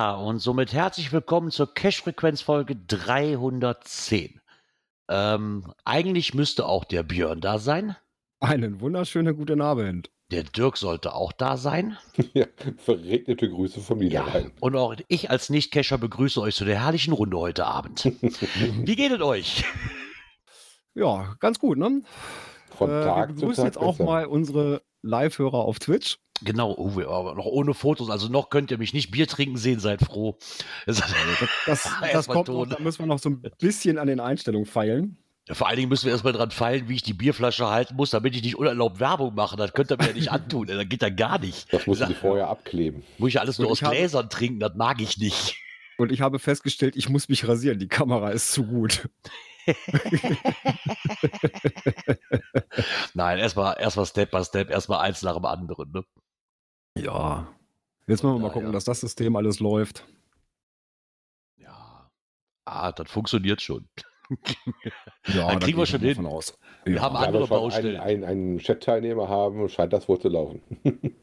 Ja, und somit herzlich willkommen zur Cash-Frequenz-Folge 310. Ähm, eigentlich müsste auch der Björn da sein. Einen wunderschönen guten Abend. Der Dirk sollte auch da sein. Ja, verregnete Grüße von mir Ja, rein. und auch ich als Nicht-Cacher begrüße euch zu der herrlichen Runde heute Abend. Wie geht es euch? Ja, ganz gut, ne? Von Äh, Tag wir zu begrüßen Tag jetzt auch besser. mal unsere Live-Hörer auf Twitch. Genau, oh, wir- aber noch ohne Fotos, also noch könnt ihr mich nicht Bier trinken sehen, seid froh. Das, Das, das mal kommt noch, da müssen wir noch so ein bisschen an den Einstellungen feilen. vor allen Dingen müssen wir erstmal dran feilen, wie ich die Bierflasche halten muss, damit ich nicht unerlaubt Werbung mache. Das könnt ihr mir ja nicht antun, das geht ja gar nicht. Das musst du dir vorher abkleben. Muss ich alles nur Und aus ich habe- Gläsern trinken, das mag ich nicht. Und ich habe festgestellt, ich muss mich rasieren. Die Kamera ist zu gut. Nein, erstmal erstmal Step by Step, erstmal eins nach dem anderen. Ne? Ja. Jetzt müssen wir mal Ja, gucken, ja. dass das System alles läuft. Ja. Ah, das funktioniert schon. Ja, Dann da kriegen wir schon mal hin. aus. Wir ja. haben andere Baustellen. einen, einen, einen Chat-Teilnehmer haben, scheint das wohl zu laufen.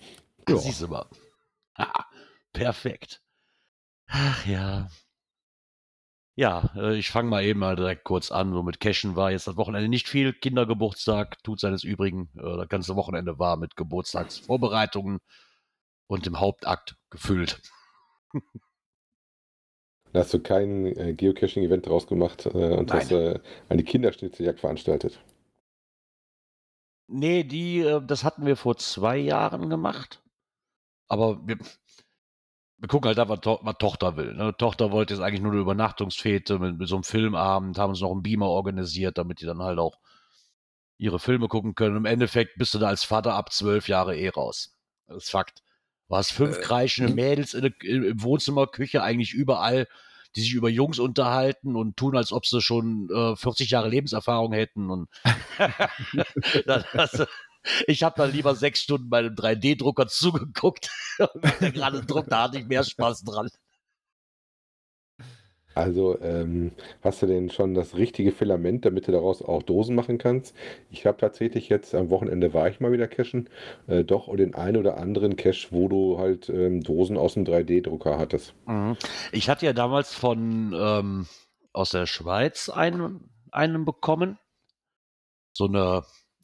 Ja. Siehst du mal. Ah, perfekt. Ach ja. Ja, äh, ich fange mal eben mal direkt kurz an. So mit Cashen war jetzt das Wochenende nicht viel. Kindergeburtstag tut seines Übrigen. Äh, Das ganze Wochenende war mit Geburtstagsvorbereitungen und dem Hauptakt gefüllt. Hast du kein äh, Geocaching-Event draus gemacht äh, und Nein. hast äh, eine Kinderschnitzeljagd veranstaltet. Nee, die, das hatten wir vor zwei Jahren gemacht. Aber wir, wir gucken halt da, was, to was Tochter will. Ne? Tochter wollte jetzt eigentlich nur eine Übernachtungsfete mit, mit so einem Filmabend, haben uns noch einen Beamer organisiert, damit die dann halt auch ihre Filme gucken können. Im Endeffekt bist du da als Vater ab zwölf Jahre eh raus. Das ist Fakt. Du hast fünf Äh, kreischende Mädels in, der- im Wohnzimmer, Küche, eigentlich überall, die sich über Jungs unterhalten und tun, als ob sie schon äh, 40 Jahre Lebenserfahrung hätten. Und das, das, ich habe dann lieber sechs Stunden bei einem 3D-Drucker zugeguckt. Gerade druckt, da hatte ich mehr Spaß dran. Also ähm, hast du denn schon das richtige Filament, damit du daraus auch Dosen machen kannst? Ich habe tatsächlich jetzt am Wochenende war ich mal wieder cachen, äh, doch den einen oder anderen Cache, wo du halt ähm, Dosen aus dem 3D-Drucker hattest. Ich hatte ja damals von ähm, aus der Schweiz einen, einen bekommen. So eine,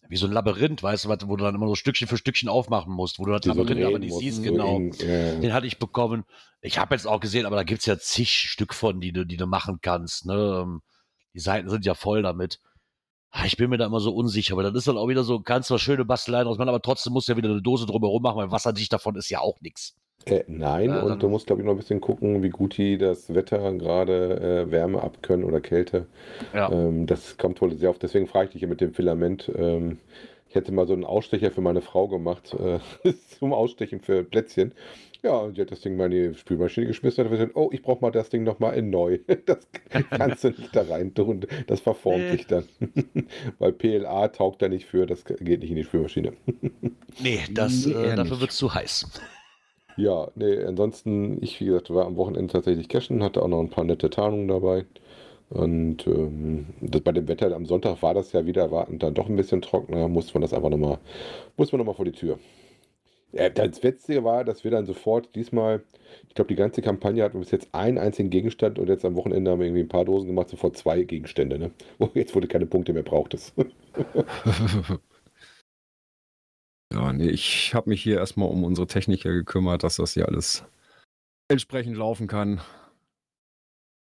wie so ein Labyrinth, weißt du, was- wo du dann immer so Stückchen für Stückchen aufmachen musst, wo du das Die so Labyrinth aber nicht siehst, so genau. in, äh, Den hatte ich bekommen. Ich habe jetzt auch gesehen, aber da gibt's ja zig Stück von, die du, die du machen kannst. Ne? Ähm, Die Seiten sind ja voll damit. Ah, Ich bin mir da immer so unsicher, aber dann ist dann auch wieder so, kannst zwar schöne Basteleien draus machen, aber trotzdem musst du ja wieder eine Dose drumherum machen, weil wasserdicht davon ist ja auch nix. Äh, nein, dann- und du musst, glaube ich, noch ein bisschen gucken, wie gut die das Wetter gerade äh, Wärme abkönnen oder Kälte. Ja. Ähm, das kommt wohl sehr oft. Deswegen frage ich dich hier mit dem Filament. Ähm, ich hätte mal so einen Ausstecher für meine Frau gemacht, äh, zum Ausstechen für Plätzchen. Ja, und die hat das Ding mal in die Spülmaschine geschmissen und hat gesagt, oh, ich brauche mal das Ding nochmal in neu. Das kannst du nicht da rein tun. Das verformt sich dann. Weil PLA taugt da nicht für, das geht nicht in die Spülmaschine. Nee, das, Nee, äh, dafür nicht. wird's zu heiß. Ja, nee, ansonsten, ich, wie gesagt, war am Wochenende tatsächlich cashen, hatte auch noch ein paar nette Tarnungen dabei. Und ähm, das, bei dem Wetter am Sonntag war das ja wieder erwartend dann doch ein bisschen trockener, musste man das einfach nochmal, muss man nochmal vor die Tür. Ja, das Witzige war, dass wir dann sofort diesmal, ich glaube, die ganze Kampagne hatten wir bis jetzt einen einzigen Gegenstand und jetzt am Wochenende haben wir irgendwie ein paar Dosen gemacht, sofort zwei Gegenstände, ne? Jetzt wurde keine Punkte mehr brauchtest. ja, nee, ich habe mich hier erstmal um unsere Techniker gekümmert, dass das hier alles entsprechend laufen kann.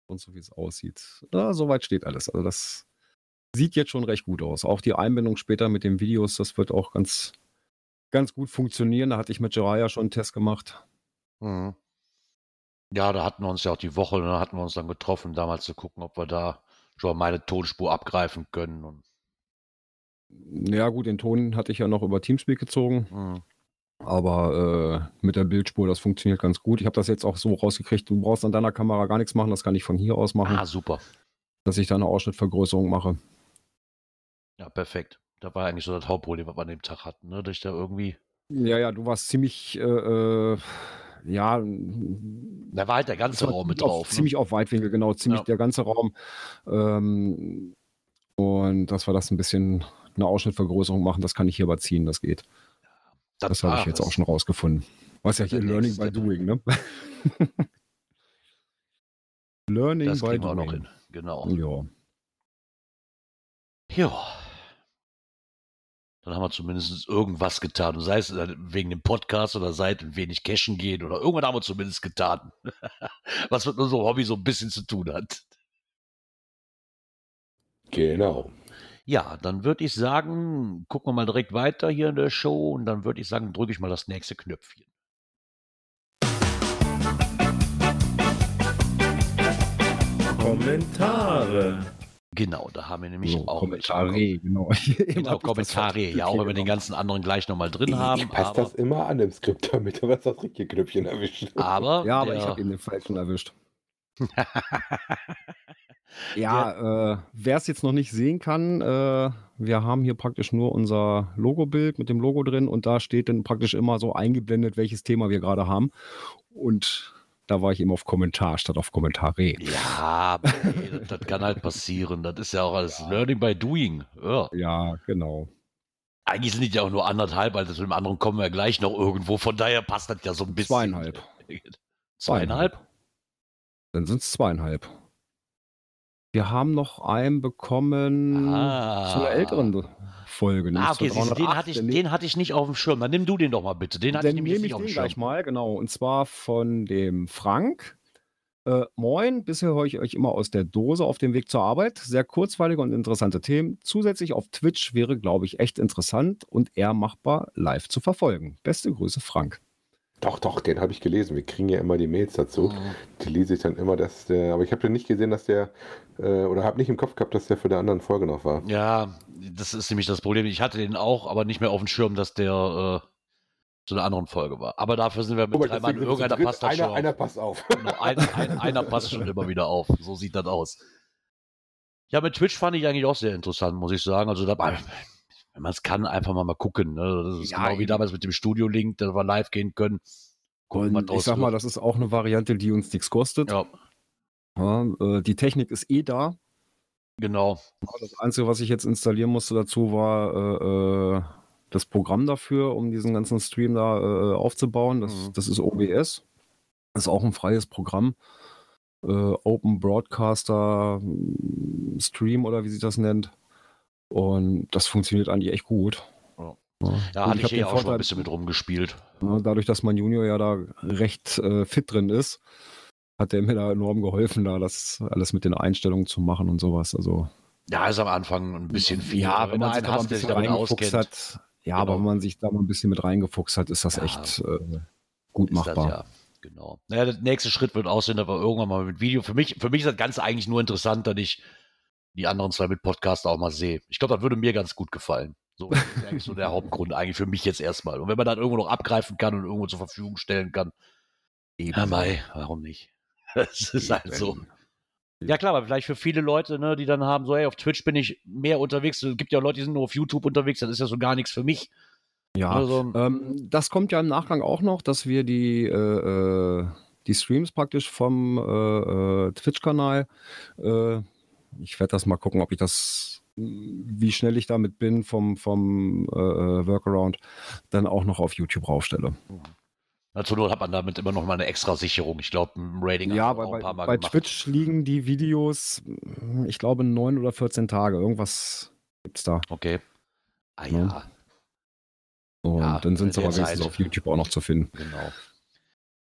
Und so wie es aussieht. Ja, soweit steht alles. Also das sieht jetzt schon recht gut aus. Auch die Einbindung später mit den Videos, das wird auch ganz, ganz gut funktionieren. Da hatte ich mit Jiraya schon einen Test gemacht. Mhm. Ja, da hatten wir uns ja auch die Woche, da hatten wir uns dann getroffen, damals zu gucken, ob wir da schon meine Tonspur abgreifen können. Und Ja, gut, den Ton hatte ich ja noch über Teamspeak gezogen, Hm. aber äh, mit der Bildspur, das funktioniert ganz gut. Ich habe das jetzt auch so rausgekriegt, du brauchst an deiner Kamera gar nichts machen, das kann ich von hier aus machen, Ah, super. dass ich da eine Ausschnittvergrößerung mache. Ja, perfekt. Da war eigentlich so das Hauptproblem, was wir an dem Tag hatten, ne? dass ich da irgendwie. Ja, ja, du warst ziemlich, äh, äh, ja, Da war halt der ganze war Raum mit auf, drauf. Ne? Ziemlich auf Weitwinkel, genau, ziemlich Ja. der ganze Raum. Ähm, und dass wir das ein bisschen eine Ausschnittvergrößerung machen, das kann ich hier überziehen, das geht. Das habe war- ich jetzt auch schon rausgefunden. Was ja hier Learning by Doing, ne? Learning Das by auch noch Doing. hin. Genau. Ja. Ja. Dann haben wir zumindest irgendwas getan. Und sei es wegen dem Podcast oder sei es ein wenig cashen gehen oder irgendwann haben wir zumindest getan. Was mit unserem Hobby so ein bisschen zu tun hat. Genau. Ja, dann würde ich sagen, gucken wir mal direkt weiter hier in der Show und dann würde ich sagen, drücke ich mal das nächste Knöpfchen. Kommentare. Genau, da haben wir nämlich So, auch welche Kommentare, genau. Genau, Kommentare. Ja, auch wenn wir den ganzen anderen gleich nochmal drin haben. ich passe Aber, das immer an im Skript, damit er das richtige Knöpfchen erwischt. aber, Ja, aber der, ich habe ihn den falschen erwischt. Ja, äh, wer es jetzt noch nicht sehen kann, äh, wir haben hier praktisch nur unser Logobild mit dem Logo drin und da steht dann praktisch immer so eingeblendet, welches Thema wir gerade haben. Und da war ich eben auf Kommentar statt auf Kommentare. Ja, ey, das, das kann halt passieren. Das ist ja auch alles Learning by Doing. Ja. Ja, genau. Eigentlich sind die ja auch nur anderthalb, weil das mit dem anderen kommen wir gleich noch irgendwo. Von daher passt das ja so ein bisschen. Zweieinhalb. Zweieinhalb? Dann sind es zweieinhalb. Wir haben noch einen bekommen Ah. zu einer älteren Folge. Ah, nämlich okay, siehst du, den 308. hatte, ich, Der den hatte ich nicht auf dem Schirm. Dann nimm du den doch mal bitte. Den hatte Dann ich nämlich nehme nicht ich auf dem den Schirm. gleich mal, genau. Und zwar von dem Frank. Äh, moin, bisher höre ich euch immer aus der Dose auf dem Weg zur Arbeit. Sehr kurzweilige und interessante Themen. Zusätzlich auf Twitch wäre, glaube ich, echt interessant und eher machbar live zu verfolgen. Beste Grüße, Frank. Doch, doch, den habe ich gelesen. Wir kriegen ja immer die Mails dazu. Mhm. Die lese ich dann immer, dass der. Aber ich habe nicht gesehen, dass der. Äh, oder habe nicht im Kopf gehabt, dass der für der anderen Folge noch war. Ja, das ist nämlich das Problem. Ich hatte den auch, aber nicht mehr auf dem Schirm, dass der äh, zu einer anderen Folge war. Aber dafür sind wir mit mal, drei Mann. Irgendeiner dritt. passt schon einer, auf. einer passt auf. Genau, ein, ein, einer passt schon immer wieder auf. So sieht das aus. Ja, mit Twitch fand ich eigentlich auch sehr interessant, muss ich sagen. Also, da, wenn man es kann, einfach mal, mal gucken. Ne? Das ist Ja, genau wie damals mit dem Studio-Link, dass wir live gehen können. Gucken, Und ich sag mal, das ist auch eine Variante, die uns nichts kostet. Ja, Ja, äh, die Technik ist eh da. genau. Das Einzige, was ich jetzt installieren musste dazu, war äh, äh, das Programm dafür, um diesen ganzen Stream da äh, aufzubauen. Das, Mhm. das ist OBS. Das ist auch ein freies Programm. Äh, Open Broadcaster mm, Stream oder wie sich das nennt. Und das funktioniert eigentlich echt gut. Ja. Ja, Und hatte ich hier den auch schon Vorteil- ein bisschen mit rumgespielt. dadurch, dass mein Junior ja da recht äh, fit drin ist, hat der mir da enorm geholfen, da das alles mit den Einstellungen zu machen und sowas. Also Ja, ist am Anfang ein bisschen viel. Ja, aber wenn man sich einen da mal ein hast, der sich bisschen damit auskennt, hat. Ja, Genau. aber wenn man sich da mal ein bisschen mit reingefuchst hat, ist das Ja. echt äh, gut ist das machbar. ja. Genau. Naja, der nächste Schritt wird aussehen, wir irgendwann mal mit Video. Für mich, für mich ist das Ganze eigentlich nur interessant, dass ich die anderen zwei mit Podcast auch mal sehe. Ich glaube, das würde mir ganz gut gefallen. So das ist eigentlich so der Hauptgrund, eigentlich für mich jetzt erstmal. Und wenn man dann irgendwo noch abgreifen kann und irgendwo zur Verfügung stellen kann, ja, Mai, warum nicht? Das ist halt so. Ja klar, aber vielleicht für viele Leute, ne, die dann haben, so, hey, auf Twitch bin ich mehr unterwegs. Es gibt ja Leute, die sind nur auf YouTube unterwegs, das ist ja so gar nichts für mich. Ja, Also, ähm, das kommt ja im Nachgang auch noch, dass wir die, äh, äh, die Streams praktisch vom äh, äh, Twitch-Kanal, äh, ich werde das mal gucken, ob ich das, wie schnell ich damit bin vom, vom äh, äh, Workaround, dann auch noch auf YouTube raufstelle. na, zur Not hat man damit immer noch mal eine extra Sicherung. Ich glaube, ein Rating Ja, wir bei, auch ein paar Mal bei gemacht. Twitch liegen die Videos, ich glaube, neun oder 14 Tage. Irgendwas gibt's da. Okay. Ah Ja. ja, Und Ja, dann sind sie aber wenigstens auf YouTube auch noch zu finden. genau.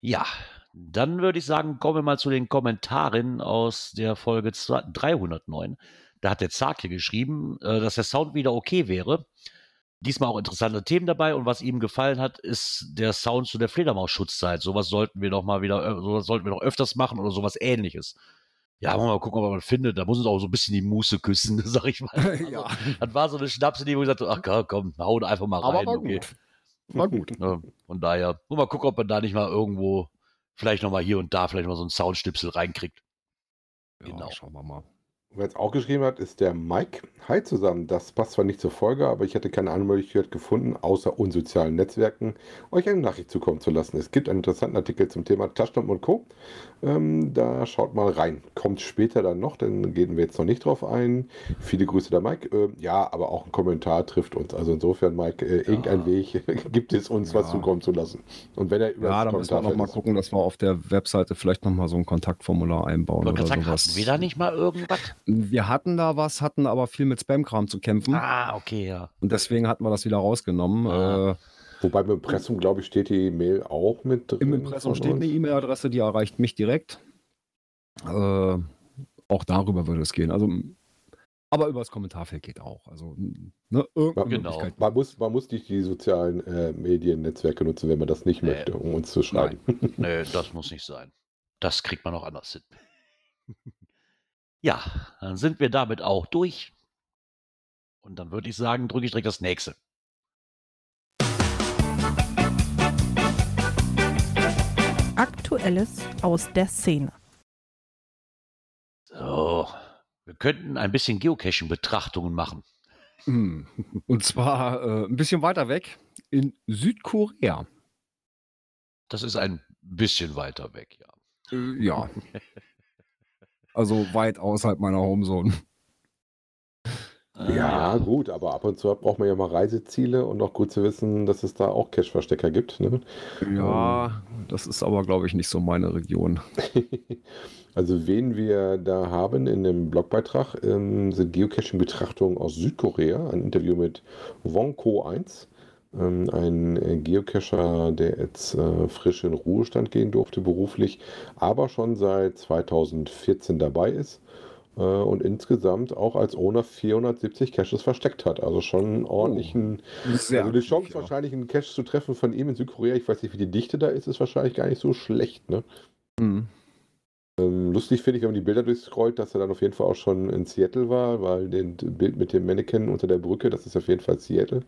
Ja, dann würde ich sagen, kommen wir mal zu den Kommentaren aus der Folge 2 309. Da hat der Zark hier geschrieben, äh, dass der Sound wieder okay wäre. Diesmal auch interessante Themen dabei und was ihm gefallen hat, ist der Sound zu der Fledermaus-Schutzzeit. Sowas sollten wir doch mal wieder, äh, sowas sollten wir doch öfters machen oder sowas ähnliches. Ja, wollen wir mal gucken, ob man findet. Da muss uns auch so ein bisschen die Muße küssen, sag ich mal. Also, ja, Das war so eine Schnapsidee, wo ich sagte, ach komm, komm hauen einfach mal rein. aber war okay. gut. War gut. Ja, von daher, nur mal gucken, ob man da nicht mal irgendwo, vielleicht noch mal hier und da, vielleicht mal so einen Soundschnipsel reinkriegt. Ja, Genau. Schauen wir mal. Wer jetzt auch geschrieben hat, ist der Mike. Hi zusammen. Das passt zwar nicht zur Folge, aber ich hätte keine andere Möglichkeit gefunden, außer unsozialen Netzwerken, euch eine Nachricht zukommen zu lassen. Es gibt einen interessanten Artikel zum Thema Taschenlampen und Co. Ähm, da schaut mal rein. Kommt später dann noch, dann gehen wir jetzt noch nicht drauf ein. Viele Grüße der Mike. Ähm, ja, aber auch ein Kommentar trifft uns. Also insofern, Mike, äh, irgendein Weg gibt es uns, was Ja. zukommen zu lassen. Und wenn er über Ja, das da müssen wir noch mal Kommentarfeld gucken, dass wir auf der Webseite vielleicht noch mal so ein Kontaktformular einbauen oder sagen, sowas. hatten wir da nicht mal irgendwas? Wir hatten da was, hatten aber viel mit Spam-Kram zu kämpfen. Ah, okay, ja. Und deswegen hatten wir das wieder rausgenommen. Ah. Äh, Wobei im Impressum, glaube ich, steht die Mail auch mit drin. Im Impressum steht eine E-Mail-Adresse, die erreicht mich direkt. Äh, auch darüber würde es gehen. Also, aber über das Kommentarfeld geht auch. Also, ne, irgendeine Ja, genau. Man muss, man muss nicht die sozialen äh, Mediennetzwerke nutzen, wenn man das nicht Nee. möchte, um uns zu schreiben. Nee, das muss nicht sein. Das kriegt man auch anders hin. Ja, dann sind wir damit auch durch. Und dann würde ich sagen, drücke ich direkt das nächste. Aktuelles aus der Szene. So, wir könnten ein bisschen Geocaching-Betrachtungen machen. Hm. Und zwar äh, ein bisschen weiter weg in Südkorea. Das ist ein bisschen weiter weg, ja. Äh, ja. Also weit außerhalb meiner Homezone. Ja, gut, aber ab und zu braucht man ja mal Reiseziele und auch gut zu wissen, dass es da auch Cache-Verstecker gibt. Ne? Ja, das ist aber, glaube ich, nicht so meine Region. Also wen wir da haben in dem Blogbeitrag ähm, sind Geocaching-Betrachtungen aus Südkorea. Ein Interview mit Wonko 1, ähm, ein äh, Geocacher, der jetzt äh, frisch in Ruhestand gehen durfte beruflich, aber schon seit 2014 dabei ist äh, und insgesamt auch als Owner 470 Caches versteckt hat. Also schon einen ordentlichen Sehr also die Chance, ja. wahrscheinlich einen Cache zu treffen von ihm in Südkorea, ich weiß nicht, wie die Dichte da ist, ist wahrscheinlich gar nicht so schlecht. Ne? Hm. Ähm, lustig finde ich, wenn man die Bilder durchscrollt, dass er dann auf jeden Fall auch schon in Seattle war, weil den Bild mit dem Mannequin unter der Brücke, das ist auf jeden Fall Seattle.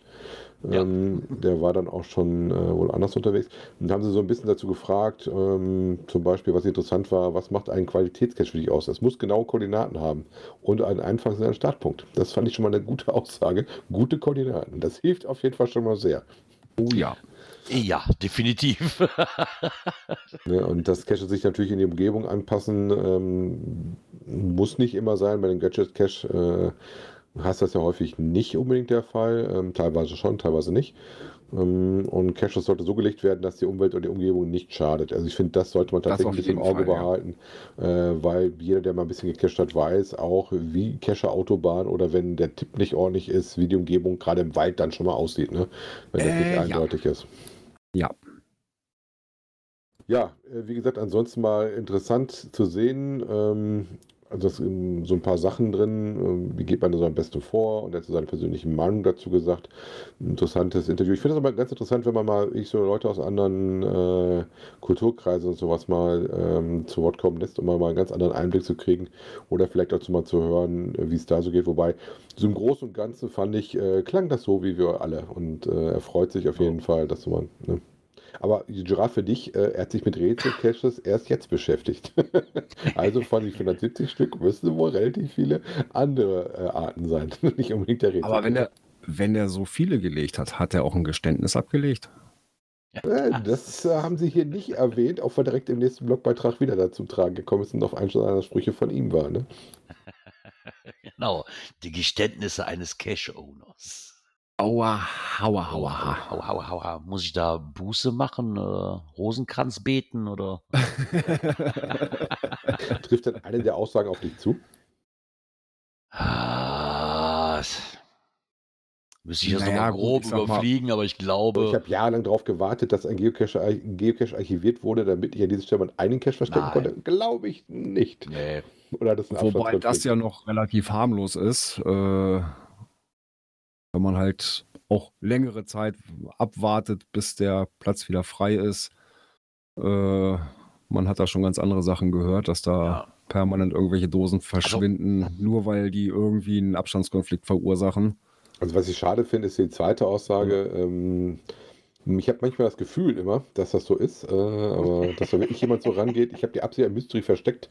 Ja. Ähm, der war dann auch schon äh, wohl anders unterwegs. Und haben sie so ein bisschen dazu gefragt, ähm, zum Beispiel, was interessant war, was macht einen Qualitätscache für dich aus? Es muss genaue Koordinaten haben und einen einfachen Startpunkt. Das fand ich schon mal eine gute Aussage. Gute Koordinaten. Das hilft auf jeden Fall schon mal sehr. Oh ja. Ja, definitiv. Ne, und das Cache sich natürlich in die Umgebung anpassen, ähm, muss nicht immer sein. Bei den Gadget Cache äh, hast das ja häufig nicht unbedingt der Fall. Ähm, teilweise schon, teilweise nicht. Ähm, und Caches sollte so gelegt werden, dass die Umwelt und die Umgebung nicht schadet. Also ich finde, das sollte man tatsächlich im Auge Fall, ja. behalten, äh, weil jeder, der mal ein bisschen gecached hat, weiß auch, wie Cache Autobahn oder wenn der Tipp nicht ordentlich ist, wie die Umgebung gerade im Wald dann schon mal aussieht, ne? wenn das Äh, nicht ja. eindeutig ist. Ja. Ja, äh, wie gesagt, ansonsten mal interessant zu sehen. Ähm, also das, so ein paar Sachen drin. Ähm, wie geht man da so am besten vor? Und er hat so seine persönliche Meinung dazu gesagt. Ein interessantes Interview. Ich finde es aber ganz interessant, wenn man mal ich so Leute aus anderen äh, Kulturkreisen und sowas mal ähm, zu Wort kommen lässt, um mal, einen ganz anderen Einblick zu kriegen. Oder vielleicht auch mal zu hören, äh, wie es da so geht. Wobei, so im Großen und Ganzen fand ich, äh, klang das so wie wir alle. Und äh, er freut sich auf jeden Fall, dass man. Ne? Aber die Giraffe für dich, äh, er hat sich mit Rätselcaches erst jetzt beschäftigt. also von den 470 Stück müssen wohl relativ viele andere äh, Arten sein. Nicht unbedingt der Rätsel. Aber wenn er, wenn er so viele gelegt hat, hat er auch ein Geständnis abgelegt? Äh, das äh, haben sie hier nicht erwähnt, auch weil direkt im nächsten Blogbeitrag wieder dazu tragen gekommen ist und auf einen seiner Sprüche von ihm war. Ne? genau, die Geständnisse eines Cache-Owners. Aua, hauer, hauer. Hau, hau, hau, hau. Muss ich da Buße machen, äh, Rosenkranz beten oder? Trifft dann eine der Aussagen auf dich zu? Ah, müsste ich jetzt Naja, nochmal gut, grob ich sag mal- überfliegen, aber ich glaube. Ich habe jahrelang darauf gewartet, dass ein Geocache, ein Geocache archiviert wurde, damit ich an dieser Stelle mal einen Cache verstecken Nein. konnte. Glaube ich nicht. nee, Oder das Wobei das ja noch relativ harmlos ist, äh, wenn man halt auch längere Zeit abwartet, bis der Platz wieder frei ist. Äh, man hat da schon ganz andere Sachen gehört, dass da Ja. permanent irgendwelche Dosen Also verschwinden, nur weil die irgendwie einen Abstandskonflikt verursachen. Also was ich schade finde, ist die zweite Aussage. Ähm, ich habe manchmal das Gefühl immer, dass das so ist, äh, aber dass da wirklich jemand so rangeht. Ich habe die Absicht ein Mystery versteckt,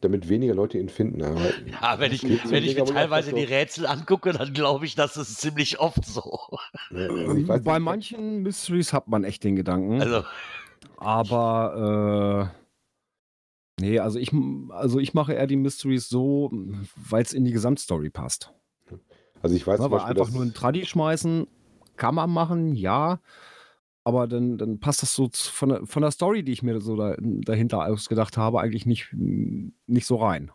damit weniger Leute ihn finden. Aber Ja, wenn ich, so wenn ich mir teilweise auch die so. Rätsel angucke, dann glaube ich, das ist ziemlich oft so. Ja, also Bei nicht, manchen Mysteries hat man echt den Gedanken. Also, Aber äh, nee, also ich, also ich mache eher die Mysteries so, weil es in die Gesamtstory passt. Also ich weiß Ja, weil Beispiel, einfach dass, nur einen Tradi schmeißen, kann man machen, ja. Aber dann, dann passt das so von der, von der Story, die ich mir so da, dahinter ausgedacht habe, eigentlich nicht, nicht so rein.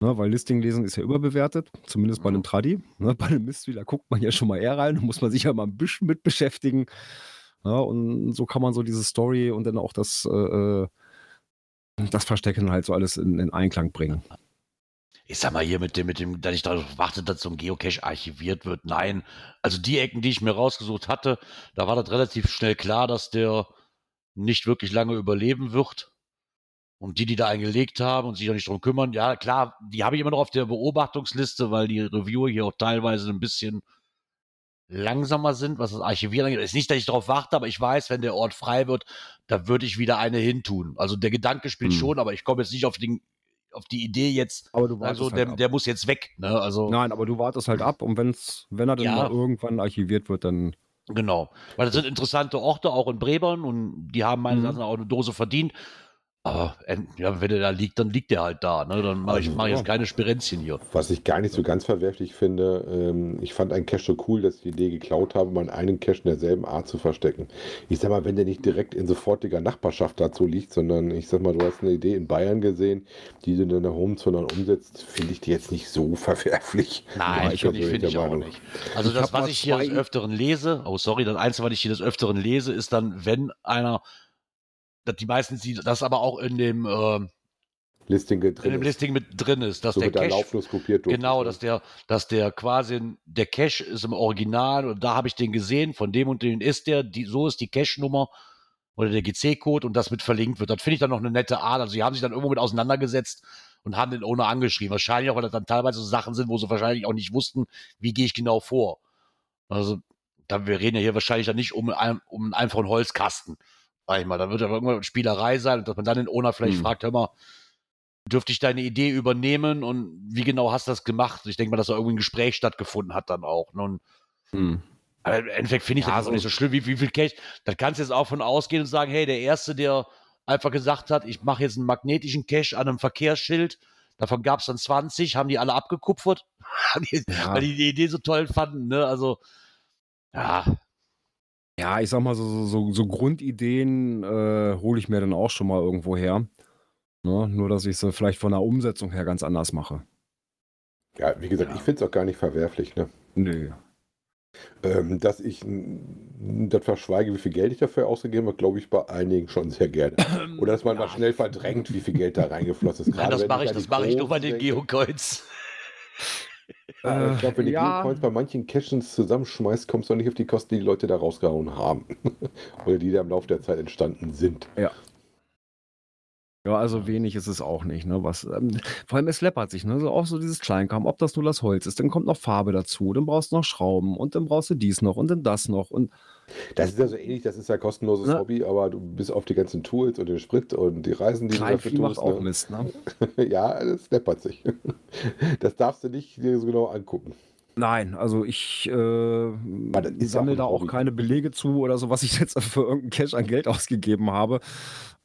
Ne, weil Listing lesen ist ja überbewertet, zumindest bei einem Tradi. Ne, bei einem da guckt man ja schon mal eher rein, da muss man sich ja mal ein bisschen mit beschäftigen. Ja, und so kann man so diese Story und dann auch das, äh, äh, das Verstecken halt so alles in, in Einklang bringen. Ich sag mal hier mit dem, mit dem, dass ich darauf warte, dass so ein Geocache archiviert wird. Nein. Also die Ecken, die ich mir rausgesucht hatte, da war das relativ schnell klar, dass der nicht wirklich lange überleben wird. Und die, die da eingelegt haben und sich auch nicht drum kümmern, ja klar, die habe ich immer noch auf der Beobachtungsliste, weil die Reviewer hier auch teilweise ein bisschen langsamer sind, was das Archivieren angeht. Ist nicht, dass ich darauf warte, aber ich weiß, wenn der Ort frei wird, da würde ich wieder eine hintun. Also der Gedanke spielt Hm. schon, aber ich komme jetzt nicht auf, den, auf die Idee jetzt, Aber du also der, halt ab. der muss jetzt weg. Ne? Also Nein, aber du wartest halt ab und wenn's, wenn er dann Ja. mal irgendwann archiviert wird, dann. genau. Weil das sind interessante Orte, auch in Brebern und die haben meines Mhm. Erachtens auch eine Dose verdient. Aber äh, ja, wenn der da liegt, dann liegt der halt da. Ne? Dann mache ich, mach ich jetzt keine Spirenzchen hier. was ich gar nicht so ganz verwerflich finde, ähm, ich fand einen Cache so cool, dass ich die Idee geklaut habe, mal einen Cache in derselben Art zu verstecken. Ich sag mal, wenn der nicht direkt in sofortiger Nachbarschaft dazu liegt, sondern ich sag mal, du hast eine Idee in Bayern gesehen, die du in deiner Homezone dann umsetzt, finde ich die jetzt nicht so verwerflich. Nein, Bin finde ich, find ich auch nicht. Also Ich das, was ich hier des Öfteren lese, oh sorry, das Einzige, was ich hier des Öfteren lese, ist dann, wenn einer, die meisten, die, das aber auch in dem, ähm, Listing in drin dem ist. Listing mit drin ist, dass so der Cache lauflos kopiert. Genau, dass der, dass der quasi, der Cache ist im Original und da habe ich den gesehen, von dem und dem ist der, die, so ist die Cache-Nummer oder der GC-Code und das mit verlinkt wird. Das finde ich dann noch eine nette Art. Also, sie haben sich dann irgendwo mit auseinandergesetzt und haben den Owner angeschrieben. Wahrscheinlich auch, weil das dann teilweise so Sachen sind, wo sie wahrscheinlich auch nicht wussten, wie gehe ich genau vor. Also, da, wir reden ja hier wahrscheinlich dann nicht um, um einen einfachen Holzkasten. Sag ich mal, da wird ja irgendwann Spielerei sein und dass man dann den Owner vielleicht Hm. fragt, hör mal, dürfte ich deine Idee übernehmen und wie genau hast du das gemacht? Ich denke mal, dass da irgendwie ein Gespräch stattgefunden hat dann auch. Ne? Und Hm. aber im Endeffekt finde ich Ja, das auch so- nicht so schlimm, wie, wie viel Cash. Da kannst du jetzt auch von ausgehen und sagen, hey, der Erste, der einfach gesagt hat, ich mache jetzt einen magnetischen Cache an einem Verkehrsschild, davon gab es dann 20, haben die alle abgekupfert, weil die die Idee so toll fanden. Ne? Also, ja, Ja, ich sag mal, so, so- so, Grundideen äh, hole ich mir dann auch schon mal irgendwo her. Ne? Nur, dass ich sie vielleicht von der Umsetzung her ganz anders mache. Ja, wie gesagt, Ja. ich finde es auch gar nicht verwerflich. Ne? Nö. Ähm, dass ich das verschweige, wie viel Geld ich dafür ausgegeben habe, glaube ich bei einigen schon sehr gerne. Oder dass man mal schnell verdrängt, wie viel Geld da reingeflossen ist. nein, das mache ich, an das mache ich nur bei den. Geocoins. Ja, ich glaube, wenn die ja. Geocoins bei manchen Caches zusammenschmeißt, kommst du auch nicht auf die Kosten, die die Leute da rausgehauen haben. Oder die da im Laufe der Zeit entstanden sind. Ja, also wenig ist es auch nicht, ne? Was, ähm, vor allem es läppert sich, ne? So auch so dieses Kleinkram, ob das nur das Holz ist, dann kommt noch Farbe dazu, dann brauchst du noch Schrauben und dann brauchst du dies noch und dann das noch und Das ist ja so ähnlich, das ist ja kostenloses Ne? Hobby, aber du bist auf die ganzen Tools und den Sprit und die Reisen, die du dafür Kleinvieh macht tust. auch Ne? Mist, ne? ja, das läppert sich. Das darfst du nicht dir so genau angucken. Nein, also ich äh, ja sammle da auch keine Belege zu oder so, was ich jetzt für irgendeinen Cash an Geld ausgegeben habe.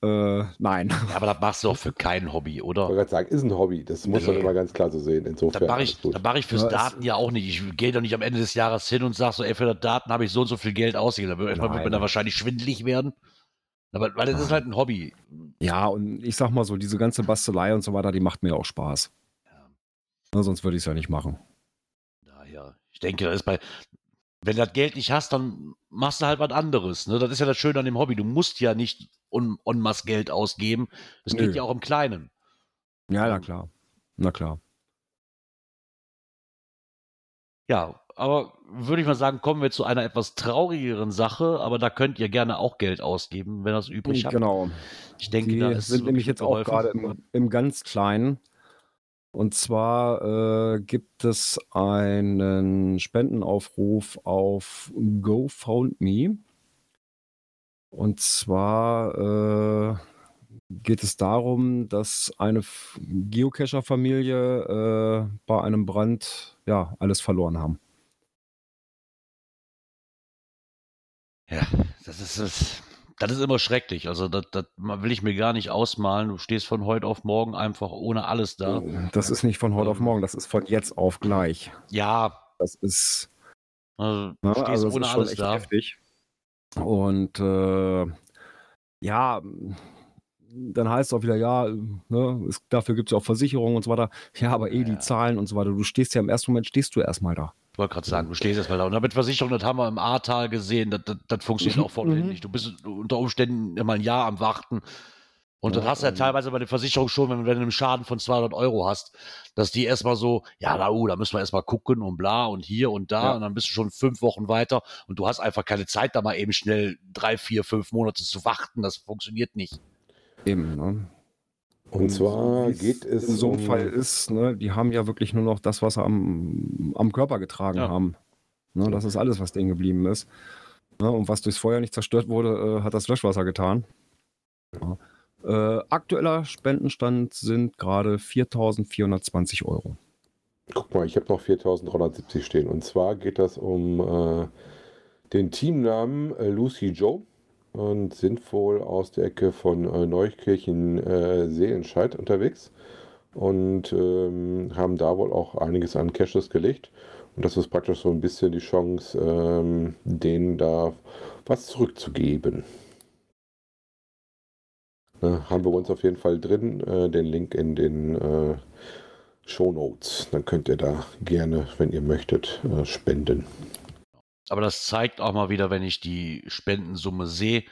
Äh, nein. Ja, aber das machst du auch für kein Hobby, Ich oder? wollte gerade sagen, ist ein Hobby. Das muss man Nee. immer ganz klar so sehen. Insofern. mache alles ich, mach ich fürs Ja, Daten ja auch nicht. Ich gehe doch nicht am Ende des Jahres hin und sage so, ey, für das Daten habe ich so und so viel Geld ausgegeben. Da wird, mir da wahrscheinlich schwindelig werden. Aber, weil das ist halt ein Hobby. Ja, und ich sag mal so, diese ganze Bastelei und so weiter, die macht mir auch Spaß. Ja. Na, sonst würde ich es ja nicht machen. Ich denke, das ist bei, wenn du das Geld nicht hast, dann machst du halt was anderes. Ne? Das ist ja das Schöne an dem Hobby. Du musst ja nicht en, en masse Geld ausgeben. Das geht ja auch im Kleinen. Ja, na klar. Na klar. Ja, aber würde ich mal sagen, kommen wir zu einer etwas traurigeren Sache, aber da könnt ihr gerne auch Geld ausgeben, wenn es übrig habt. Genau. Ich denke, Die da ist sind nämlich jetzt auch geholfen. gerade im, im ganz Kleinen. Und zwar äh, gibt es einen Spendenaufruf auf GoFoundMe. Und zwar äh, geht es darum, dass eine Geocacher-Familie äh, bei einem Brand ja alles verloren haben. Ja, das ist es. Das ist immer schrecklich. Also, das, das will ich mir gar nicht ausmalen. Du stehst von heute auf morgen einfach ohne alles da. Das ist nicht von heute auf Ähm. morgen, das ist von jetzt auf gleich. Ja, Das ist also, du Ne? stehst Also ohne ist schon alles echt da. heftig. Und äh, ja, dann heißt es auch wieder, ja, ne, es, dafür gibt es ja auch Versicherungen und so weiter. Ja, aber eh Ja. die Zahlen und so weiter. Du stehst ja im ersten Moment, stehst du erstmal da. Ich wollte gerade sagen, du stehst erstmal da. Und mit Versicherung, das haben wir im Ahrtal gesehen, das, das, das funktioniert Mhm, auch vollständig. mhm. nicht. Du bist unter Umständen immer ein Jahr am Warten. Und Ja, das hast du ja teilweise bei der Versicherung schon, wenn, wenn du einen Schaden von 200 Euro hast, dass die erstmal so, ja, na, uh, da müssen wir erstmal gucken und bla und hier und da. Ja. Und dann bist du schon fünf Wochen weiter und du hast einfach keine Zeit, da mal eben schnell drei, vier, fünf Monate zu warten. Das funktioniert nicht. Eben, ne? Und zwar geht es in so einem um- Fall ist, ne, die haben ja wirklich nur noch das, was sie am, am Körper getragen Ja. haben. Ne, das ist alles, was denen geblieben ist. Ne, und was durchs Feuer nicht zerstört wurde, äh, hat das Löschwasser getan. Ja. Äh, aktueller Spendenstand sind gerade 4.420 Euro. Guck mal, ich habe noch 4370 stehen. Und zwar geht das um äh, den Teamnamen äh, Lucy Joe und sind wohl aus der Ecke von äh, Neukirchen äh, Seelenscheid unterwegs und ähm, haben da wohl auch einiges an Caches gelegt. Und das ist praktisch so ein bisschen die Chance, ähm, denen da was zurückzugeben. Ne, haben wir uns auf jeden Fall drin, äh, den Link in den äh, Show Notes. Dann könnt ihr da gerne, wenn ihr möchtet, äh, spenden. Aber das zeigt auch mal wieder, wenn ich die Spendensumme sehe,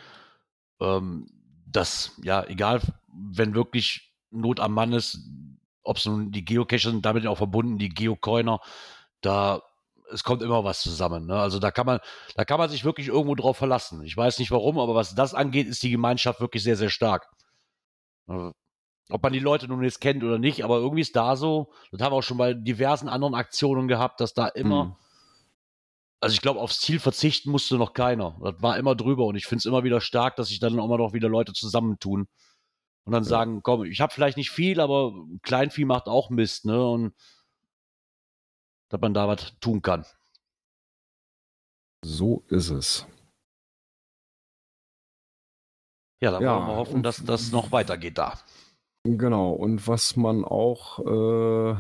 ähm, dass, ja, egal, wenn wirklich Not am Mann ist, ob es nun die Geocacher sind, damit auch verbunden, die Geocoiner, da, es kommt immer was zusammen. Ne? Also da kann man, da kann man sich wirklich irgendwo drauf verlassen. Ich weiß nicht warum, aber was das angeht, ist die Gemeinschaft wirklich sehr, sehr stark. Äh, Ob man die Leute nun jetzt kennt oder nicht, aber irgendwie ist da so, das haben wir auch schon bei diversen anderen Aktionen gehabt, dass da immer, Hm. Also ich glaube, aufs Ziel verzichten musste noch keiner. Das war immer drüber und ich finde es immer wieder stark, dass sich dann auch mal noch wieder Leute zusammentun und dann Ja. sagen, komm, ich habe vielleicht nicht viel, aber Kleinvieh macht auch Mist, ne? Und dass man da was tun kann. So ist es. Ja, dann Ja, wollen wir hoffen, dass das noch weitergeht da. Genau, und was man auch äh,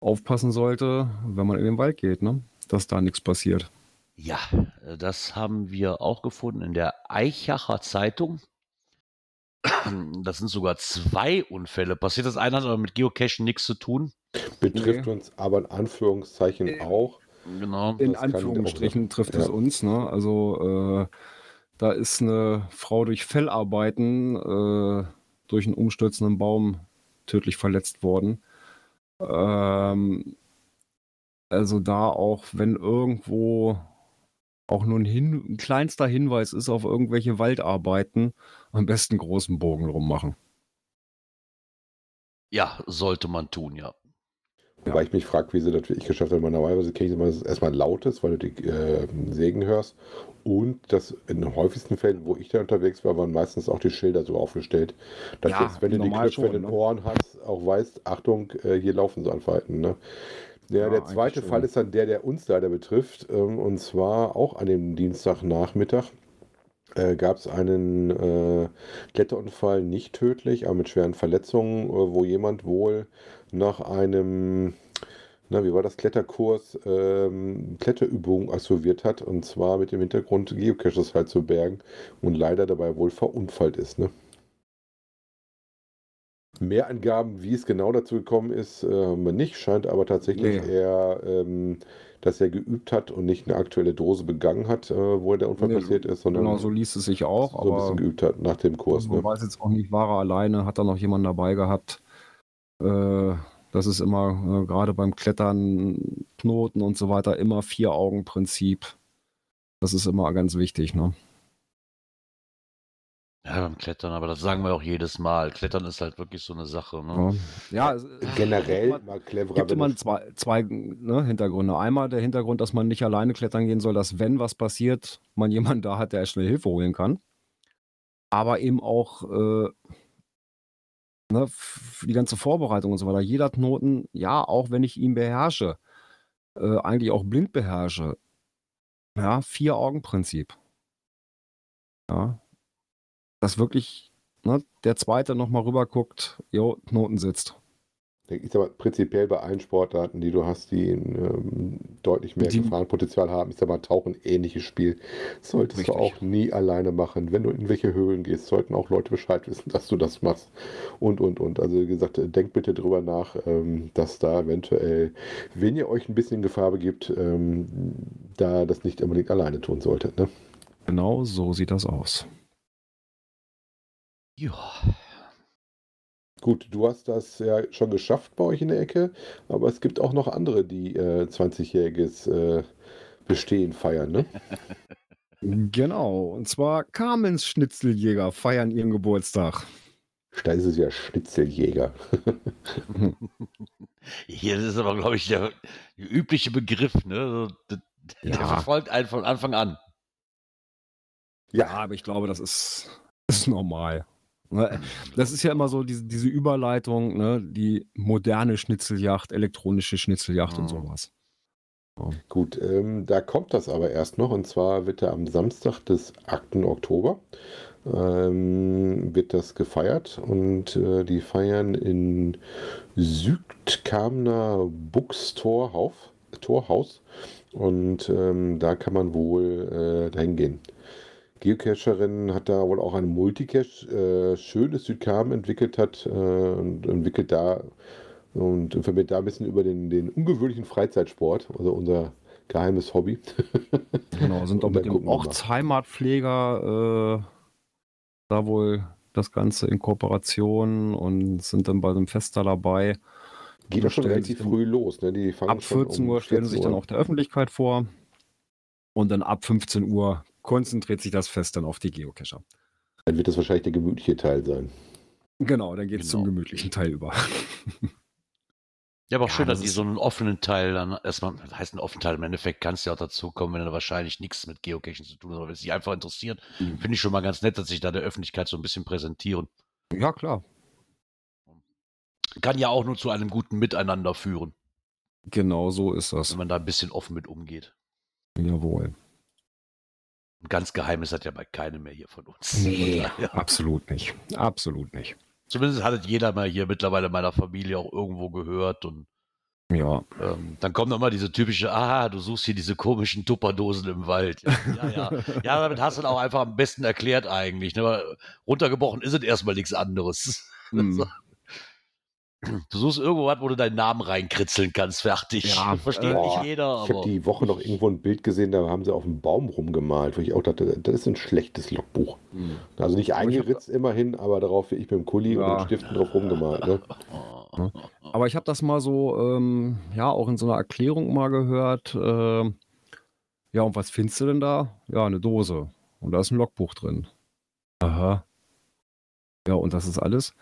aufpassen sollte, wenn man in den Wald geht, ne? Dass da nichts passiert. Ja, äh, das haben wir auch gefunden in der Eichacher Zeitung. Das sind sogar zwei Unfälle passiert. Das eine hat aber mit Geocachen nichts zu tun. Betrifft Nee. uns aber in Anführungszeichen Äh, auch. Genau. In Das Anführungsstrichen auch- trifft ja. es uns. Ne? Also äh, da ist eine Frau durch Fellarbeiten äh, durch einen umstürzenden Baum tödlich verletzt worden. Ähm, also da auch, wenn irgendwo auch nur ein, Hin ein kleinster Hinweis ist auf irgendwelche Waldarbeiten, am besten großen Bogen drum machen. Ja, sollte man tun, ja. Wobei ich mich frage, wie sie das wirklich geschafft haben. Normalerweise kenne ich immer, erstmal laut ist, weil du die äh, Sägen hörst. Und das in den häufigsten Fällen, wo ich da unterwegs war, waren meistens auch die Schilder so aufgestellt, dass Ja, jetzt, wenn du die Knöpfe in den ne? Ohren hast, auch weißt, Achtung, äh, hier laufen so Anfalten. Ne? Ja, Ja, der zweite schon. Fall ist dann der, der uns leider betrifft. Ähm, und zwar auch an dem Dienstagnachmittag äh, gab es einen äh, Kletterunfall, nicht tödlich, aber mit schweren Verletzungen, äh, wo jemand wohl nach einem, na, wie war das, Kletterkurs, ähm, Kletterübungen absolviert hat und zwar mit dem Hintergrund, Geocaches halt zu bergen und leider dabei wohl verunfallt ist. Ne? Mehr Angaben, wie es genau dazu gekommen ist, haben wir nicht. Scheint aber tatsächlich Nee. eher, ähm, dass er geübt hat und nicht eine aktuelle Dose begangen hat, äh, wo der Unfall Nee, passiert ist, sondern Genau, so liest es sich auch, so ein bisschen aber geübt hat nach dem Kurs. man Ne? weiß jetzt auch nicht, war er alleine, hat er noch jemanden dabei gehabt. Äh, Das ist immer, äh, gerade beim Klettern, Knoten und so weiter, immer Vier-Augen-Prinzip. Das ist immer ganz wichtig, ne? Ja, beim Klettern, aber das sagen wir auch jedes Mal. Klettern ist halt wirklich so eine Sache. Ne? Ja, ja Generell gibt mal cleverer. gibt du- zwei, zwei ne, Hintergründe. Einmal der Hintergrund, dass man nicht alleine klettern gehen soll, dass wenn was passiert, man jemanden da hat, der schnell Hilfe holen kann. Aber eben auch äh, ne, die ganze Vorbereitung und so weiter. Jeder Knoten, ja, auch wenn ich ihn beherrsche, äh, eigentlich auch blind beherrsche. Ja, Vier-Augen-Prinzip. Ja. Dass wirklich ne, der Zweite nochmal rüber guckt, jo, Knoten sitzt. Ich sag mal, prinzipiell bei allen Sportarten, die du hast, die ähm, deutlich mehr Die- Gefahrenpotenzial haben, ich sag mal, Tauchen, ähnliches Spiel, solltest Richtig. du auch nie alleine machen. Wenn du in welche Höhlen gehst, sollten auch Leute Bescheid wissen, dass du das machst. Und, und, und. Also, wie gesagt, denkt bitte drüber nach, ähm, dass da eventuell, wenn ihr euch ein bisschen in Gefahr begibt, ähm, da das nicht unbedingt alleine tun solltet. Ne? Genau so sieht das aus. Ja. Gut, du hast das ja schon geschafft bei euch in der Ecke, aber es gibt auch noch andere, die äh, 20-jähriges äh, Bestehen feiern, ne? Genau, und zwar Carmens Schnitzeljäger feiern ihren Geburtstag. Da ist es ja Schnitzeljäger. Hier ist aber, glaube ich, der, der übliche Begriff. Ne? Der, der Ja. verfolgt einen von Anfang an. Ja, aber ich glaube, das ist, ist normal. Ne, Das ist ja immer so diese, diese Überleitung, ne? die moderne Schnitzeljagd, elektronische Schnitzeljagd und Mhm. sowas. Gut, ähm, da kommt das aber erst noch und zwar wird er am Samstag des 8. Oktober ähm, wird das gefeiert und äh, die feiern in Südkamner Buchstorhaus Torhaus und ähm, da kann man wohl äh, dahin gehen. Geocacherin hat da wohl auch ein Multicache äh, schönes Südkam entwickelt hat äh, und entwickelt da und informiert da ein bisschen über den, den ungewöhnlichen Freizeitsport, also unser geheimes Hobby. Genau, sind auch mit dem. Ortsheimatpfleger äh, da wohl das Ganze in Kooperation und sind dann bei dem Fest da dabei. Geht doch schon relativ früh los. Ne? Die fangen Ab schon 14 um Uhr stellen sie sich 14 dann auch der Öffentlichkeit vor. Und dann ab 15 Uhr konzentriert sich das Fest dann auf die Geocacher. Dann wird das wahrscheinlich der gemütliche Teil sein. Genau, dann geht es zum Genau. gemütlichen Teil über. Ja, aber auch Ja, schön, das dass die ist- so einen offenen Teil dann erstmal, das heißt einen offenen Teil, im Endeffekt kannst du ja auch dazu kommen, wenn du wahrscheinlich nichts mit Geocaching zu tun hast, aber wenn es dich einfach interessiert, Mhm. finde ich schon mal ganz nett, dass sich da der Öffentlichkeit so ein bisschen präsentieren. ja, klar. Kann ja auch nur zu einem guten Miteinander führen, Genau so ist das. wenn man da ein bisschen offen mit umgeht. Jawohl. Und ganz geheim ist das ja bei keinem mehr hier von uns. Nee, daher- absolut nicht. Absolut nicht. Zumindest hat es jeder mal hier mittlerweile in meiner Familie auch irgendwo gehört und Ja, ähm, dann kommt nochmal diese typische, ah, du suchst hier diese komischen Tupperdosen im Wald. Ja, ja, ja. ja damit hast du dann auch einfach am besten erklärt eigentlich. Ne? Runtergebrochen ist es erstmal nichts anderes. Hm. Du suchst irgendwo was, wo du deinen Namen reinkritzeln kannst, fertig. Ja, Versteht Boah, nicht jeder, Ich habe aber die Woche noch irgendwo ein Bild gesehen, da haben sie auf dem Baum rumgemalt, wo ich auch dachte, das ist ein schlechtes Logbuch. Hm. Also nicht Aber eingeritzt immerhin, aber darauf ich mit dem Kuli und Ja. den Stiften drauf rumgemalt. Ne? Aber ich habe das mal so, ähm, ja, auch in so einer Erklärung mal gehört. ähm, ja, und was findest du denn da? Ja, eine Dose. Und da ist ein Logbuch drin. Aha. Ja, und das ist alles.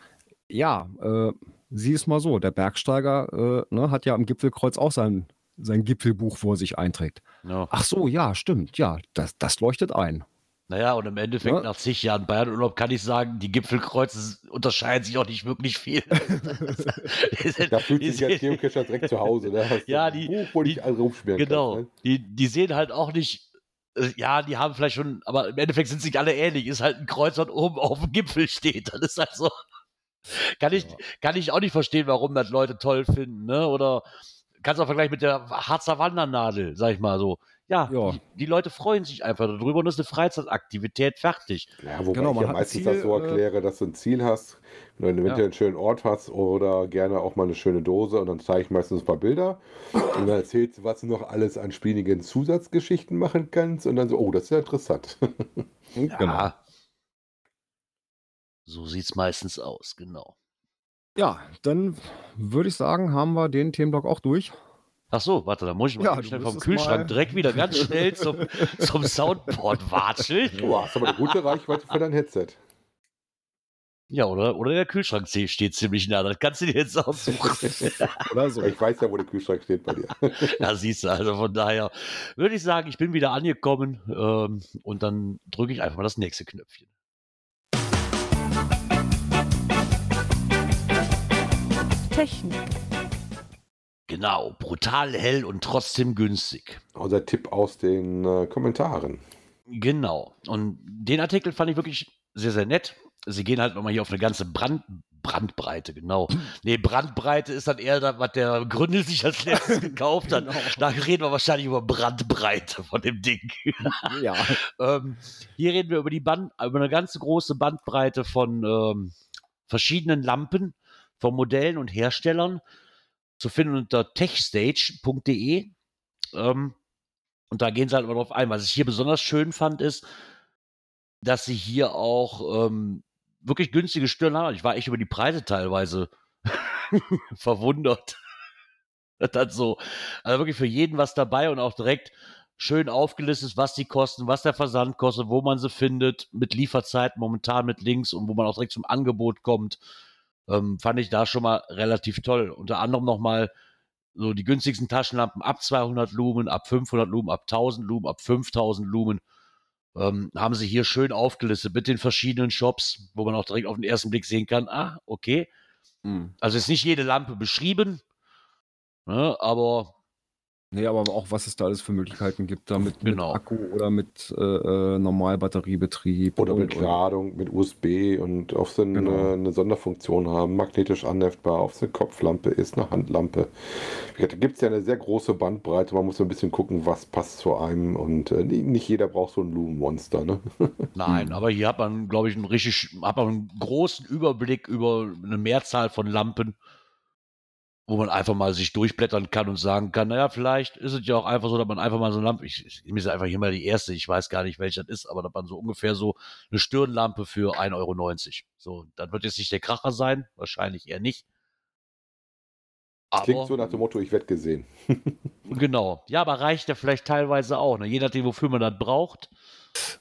Ja, äh, sieh es mal so. Der Bergsteiger äh, ne, hat ja am Gipfelkreuz auch sein, sein Gipfelbuch vor sich einträgt. Ja. Ach so, ja, stimmt. Ja, das, das leuchtet ein. Naja, und im Endeffekt Ja. nach zig Jahren Bayernurlaub kann ich sagen, die Gipfelkreuze unterscheiden sich auch nicht wirklich viel. Da fühlt sich als sehen- Geocacher direkt zu Hause. Da hast du Ja, die- Buch, wo die- dich alle rumschmieren Genau. kannst. Ne? Die, die sehen halt auch nicht, äh, ja, die haben vielleicht schon, aber im Endeffekt sind sie nicht alle ähnlich. Ist halt ein Kreuz, was oben auf dem Gipfel steht. Das ist halt so. Kann ich, Ja. kann ich auch nicht verstehen, warum das Leute toll finden, ne? Oder kannst du auch vergleichen mit der Harzer Wandernadel, sag ich mal so. Ja, Ja. Die, die Leute freuen sich einfach darüber und das ist eine Freizeitaktivität, fertig. Ja, wobei Genau, ich man ja meistens Ziel, das so äh, erkläre, dass du ein Ziel hast, wenn du eventuell einen schönen Ort hast oder gerne auch mal eine schöne Dose und dann zeige ich meistens ein paar Bilder und dann erzählst du, was du noch alles an spieligen Zusatzgeschichten machen kannst und dann so, oh, das ist ja interessant. Genau. So sieht's meistens aus, genau. Ja, dann würde ich sagen, haben wir den Themenblock auch durch. Ach so, warte, da muss ich mal Ja, schnell vom Kühlschrank direkt wieder ganz schnell zum, zum Soundboard watscheln. Du hast aber eine gute Reichweite für dein Headset. Ja, oder, oder der Kühlschrank steht ziemlich nah. Das kannst du dir jetzt aussuchen. Oder so. Ich weiß ja, wo der Kühlschrank steht bei dir. ja, siehst du, also von daher würde ich sagen, ich bin wieder angekommen ähm, und dann drücke ich einfach mal das nächste Knöpfchen. Technik. Genau, brutal hell und trotzdem günstig. Unser Tipp aus den äh, Kommentaren. Genau. Und den Artikel fand ich wirklich sehr, sehr nett. Sie gehen halt nochmal hier auf eine ganze Brand, Brandbreite, genau. Nee, Brandbreite ist dann eher das, was der Gründel sich als letztes gekauft hat. Genau. Da reden wir wahrscheinlich über Brandbreite von dem Ding. Ja. ähm, hier reden wir über die Band, über eine ganz große Bandbreite von ähm, verschiedenen Lampen, von Modellen und Herstellern. Zu finden unter techstage.de. Ähm, und da gehen sie halt immer drauf ein. Was ich hier besonders schön fand, ist, dass sie hier auch ähm, wirklich günstige Stirn haben. Ich war echt über die Preise teilweise verwundert. Das so, also wirklich für jeden was dabei und auch direkt schön aufgelistet, was die kosten, was der Versand kostet, wo man sie findet, mit Lieferzeiten momentan mit Links und wo man auch direkt zum Angebot kommt. Ähm, fand ich da schon mal relativ toll. Unter anderem nochmal so die günstigsten Taschenlampen ab 200 Lumen, ab 500 Lumen, ab 1000 Lumen, ab 5000 Lumen. Ähm, haben sie hier schön aufgelistet mit den verschiedenen Shops, wo man auch direkt auf den ersten Blick sehen kann, ah, okay. Hm. Also ist nicht jede Lampe beschrieben, ne, aber Nee, aber auch was es da alles für Möglichkeiten gibt, da mit, Genau. mit Akku oder mit äh, äh, Normalbatteriebetrieb. Oder mit Ladung, mit USB und auf so eine, Genau. eine Sonderfunktion haben, magnetisch anheftbar, ob es eine Kopflampe ist, eine Handlampe. Da gibt es ja eine sehr große Bandbreite. Man muss so ein bisschen gucken, was passt zu einem. Und äh, nicht jeder braucht so ein Lumenmonster. Ne? Nein, aber hier hat man, glaube ich, einen richtig, hat man einen großen Überblick über eine Mehrzahl von Lampen, wo man einfach mal sich durchblättern kann und sagen kann, naja, vielleicht ist es ja auch einfach so, dass man einfach mal so eine Lampe, ich, ich nehme jetzt einfach hier mal die erste, ich weiß gar nicht, welche das ist, aber dass man so ungefähr so eine Stirnlampe für 1,90 Euro. So, dann wird jetzt nicht der Kracher sein, wahrscheinlich eher nicht. Das klingt Aber- so nach dem Motto, ich werde gesehen. Genau. Ja, aber reicht ja vielleicht teilweise auch, ne? je nachdem, wofür man das braucht.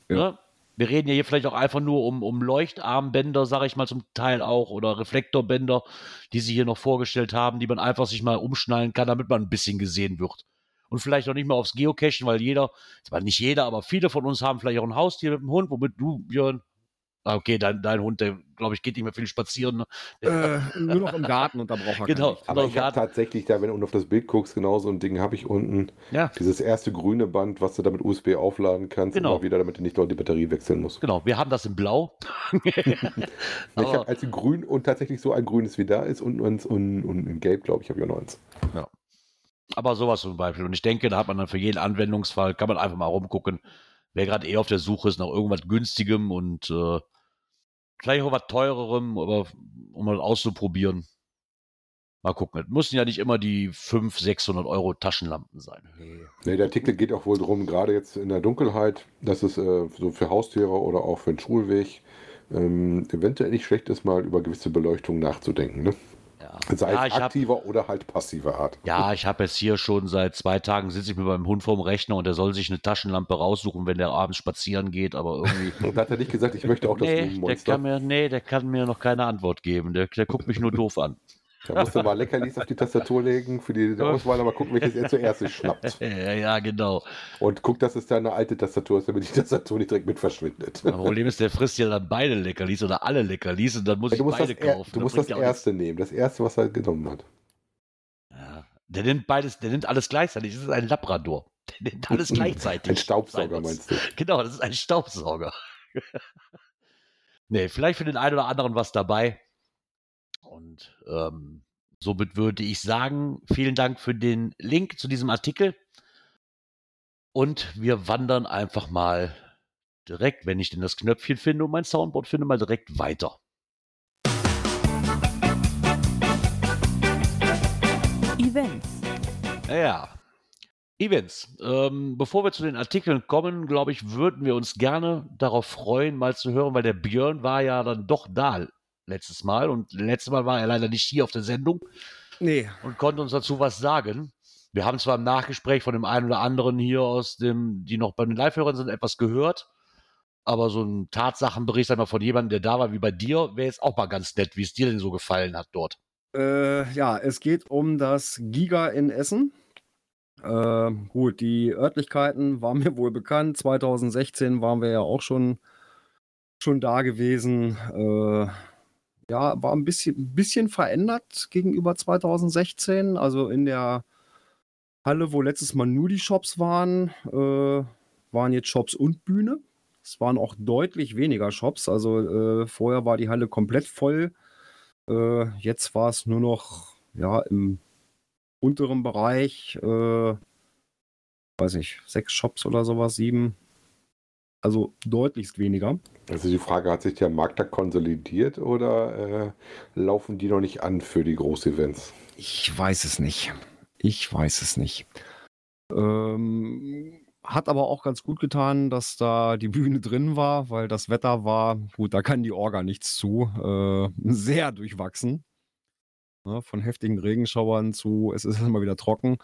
Ja. Ne? Wir reden ja hier vielleicht auch einfach nur um, um Leuchtarmbänder, sage ich mal zum Teil auch, oder Reflektorbänder, die sie hier noch vorgestellt haben, die man einfach sich mal umschnallen kann, damit man ein bisschen gesehen wird. Und vielleicht auch nicht mehr aufs Geocachen, weil jeder, zwar nicht jeder, aber viele von uns haben vielleicht auch ein Haustier mit einem Hund, womit du, Björn, okay, dein, dein Hund, der, glaube ich, geht nicht mehr viel spazieren. Ne? Äh, nur noch im Garten und da braucht er Genau. Licht. Aber ich habe tatsächlich da, wenn du auf das Bild guckst, genau so ein Ding habe ich unten. Ja, Dieses erste grüne Band, was du damit USB aufladen kannst, Genau. immer wieder, damit du nicht dort die Batterie wechseln musst. genau. Wir haben das in Blau. ich habe als grün und tatsächlich so ein grünes wie da ist und eins und, und in gelb, glaube ich, habe ich auch noch eins. Aber sowas zum Beispiel. Und ich denke, da hat man dann für jeden Anwendungsfall, kann man einfach mal rumgucken, wer gerade eh auf der Suche ist nach irgendwas günstigem und äh, vielleicht auch was teurerem, aber um mal auszuprobieren. Mal gucken. Es müssen ja nicht immer die 500, 600 Euro Taschenlampen sein. Nee, der Artikel geht auch wohl drum, gerade jetzt in der Dunkelheit, dass es äh, so für Haustiere oder auch für den Schulweg ähm, eventuell nicht schlecht ist, mal über gewisse Beleuchtung nachzudenken. Ne? Ja, Sei ja es ich habe aktiver oder halt passiver Art. ja, ich hab jetzt hier schon seit zwei Tagen sitze ich mit meinem Hund vorm Rechner und der soll sich eine Taschenlampe raussuchen, wenn der abends spazieren geht, aber irgendwie. Und da hat er nicht gesagt, ich möchte auch das nee, der Blumenmonster. kann mir, nee, der kann mir noch keine Antwort geben. Der, der guckt mich nur doof an. Da musst du mal Leckerlis auf die Tastatur legen für die Auswahl, aber gucken, welches er zuerst sich schnappt. Ja, ja, genau. Und guck, dass es deine alte Tastatur ist, damit die Tastatur nicht direkt mit verschwindet. Das Problem ist, der frisst ja dann beide Leckerlis oder alle Leckerlis und dann muss Du ich musst, das, beide er, kaufen. du musst das ja auch erste nehmen, das erste, was er genommen hat. Ja. Der nimmt beides, der nimmt alles gleichzeitig. Das ist ein Labrador. Der nimmt alles gleichzeitig. Ein Staubsauger meinst du? Genau, das ist ein Staubsauger. nee, vielleicht für den einen oder anderen was dabei. Und ähm, somit würde ich sagen, vielen Dank für den Link zu diesem Artikel. Und wir wandern einfach mal direkt, wenn ich denn das Knöpfchen finde und mein Soundboard finde, mal direkt weiter. Events. Ja. Events. Ähm, bevor wir zu den Artikeln kommen, glaube ich, würden wir uns gerne darauf freuen, mal zu hören, weil der Björn war ja dann doch da letztes Mal und letztes Mal war er leider nicht hier auf der Sendung. Nee. und konnte uns dazu was sagen. Wir haben zwar im Nachgespräch von dem einen oder anderen hier aus dem, die noch bei den Live-Hörern sind, etwas gehört, aber so ein Tatsachenbericht sag mal, von jemandem, der da war wie bei dir, wäre jetzt auch mal ganz nett, wie es dir denn so gefallen hat dort. Äh, ja, es geht um das Giga in Essen. Äh, gut, die Örtlichkeiten waren mir wohl bekannt. 2016 waren wir ja auch schon, schon da gewesen. Äh, ja, war ein bisschen, bisschen verändert gegenüber 2016. Also in der Halle, wo letztes Mal nur die Shops waren, äh, waren jetzt Shops und Bühne. Es waren auch deutlich weniger Shops. Also äh, vorher war die Halle komplett voll. Äh, jetzt war es nur noch ja, im unteren Bereich, äh, weiß ich, sechs Shops oder sowas, sieben. Also deutlichst weniger. Also die Frage, hat sich der Markt da konsolidiert oder äh, laufen die noch nicht an für die Großevents? Ich weiß es nicht. Ich weiß es nicht. Ähm, hat aber auch ganz gut getan, dass da die Bühne drin war, weil das Wetter war, gut, da kann die Orga nichts zu, äh, sehr durchwachsen. Ne, von heftigen Regenschauern zu, es ist immer wieder trocken,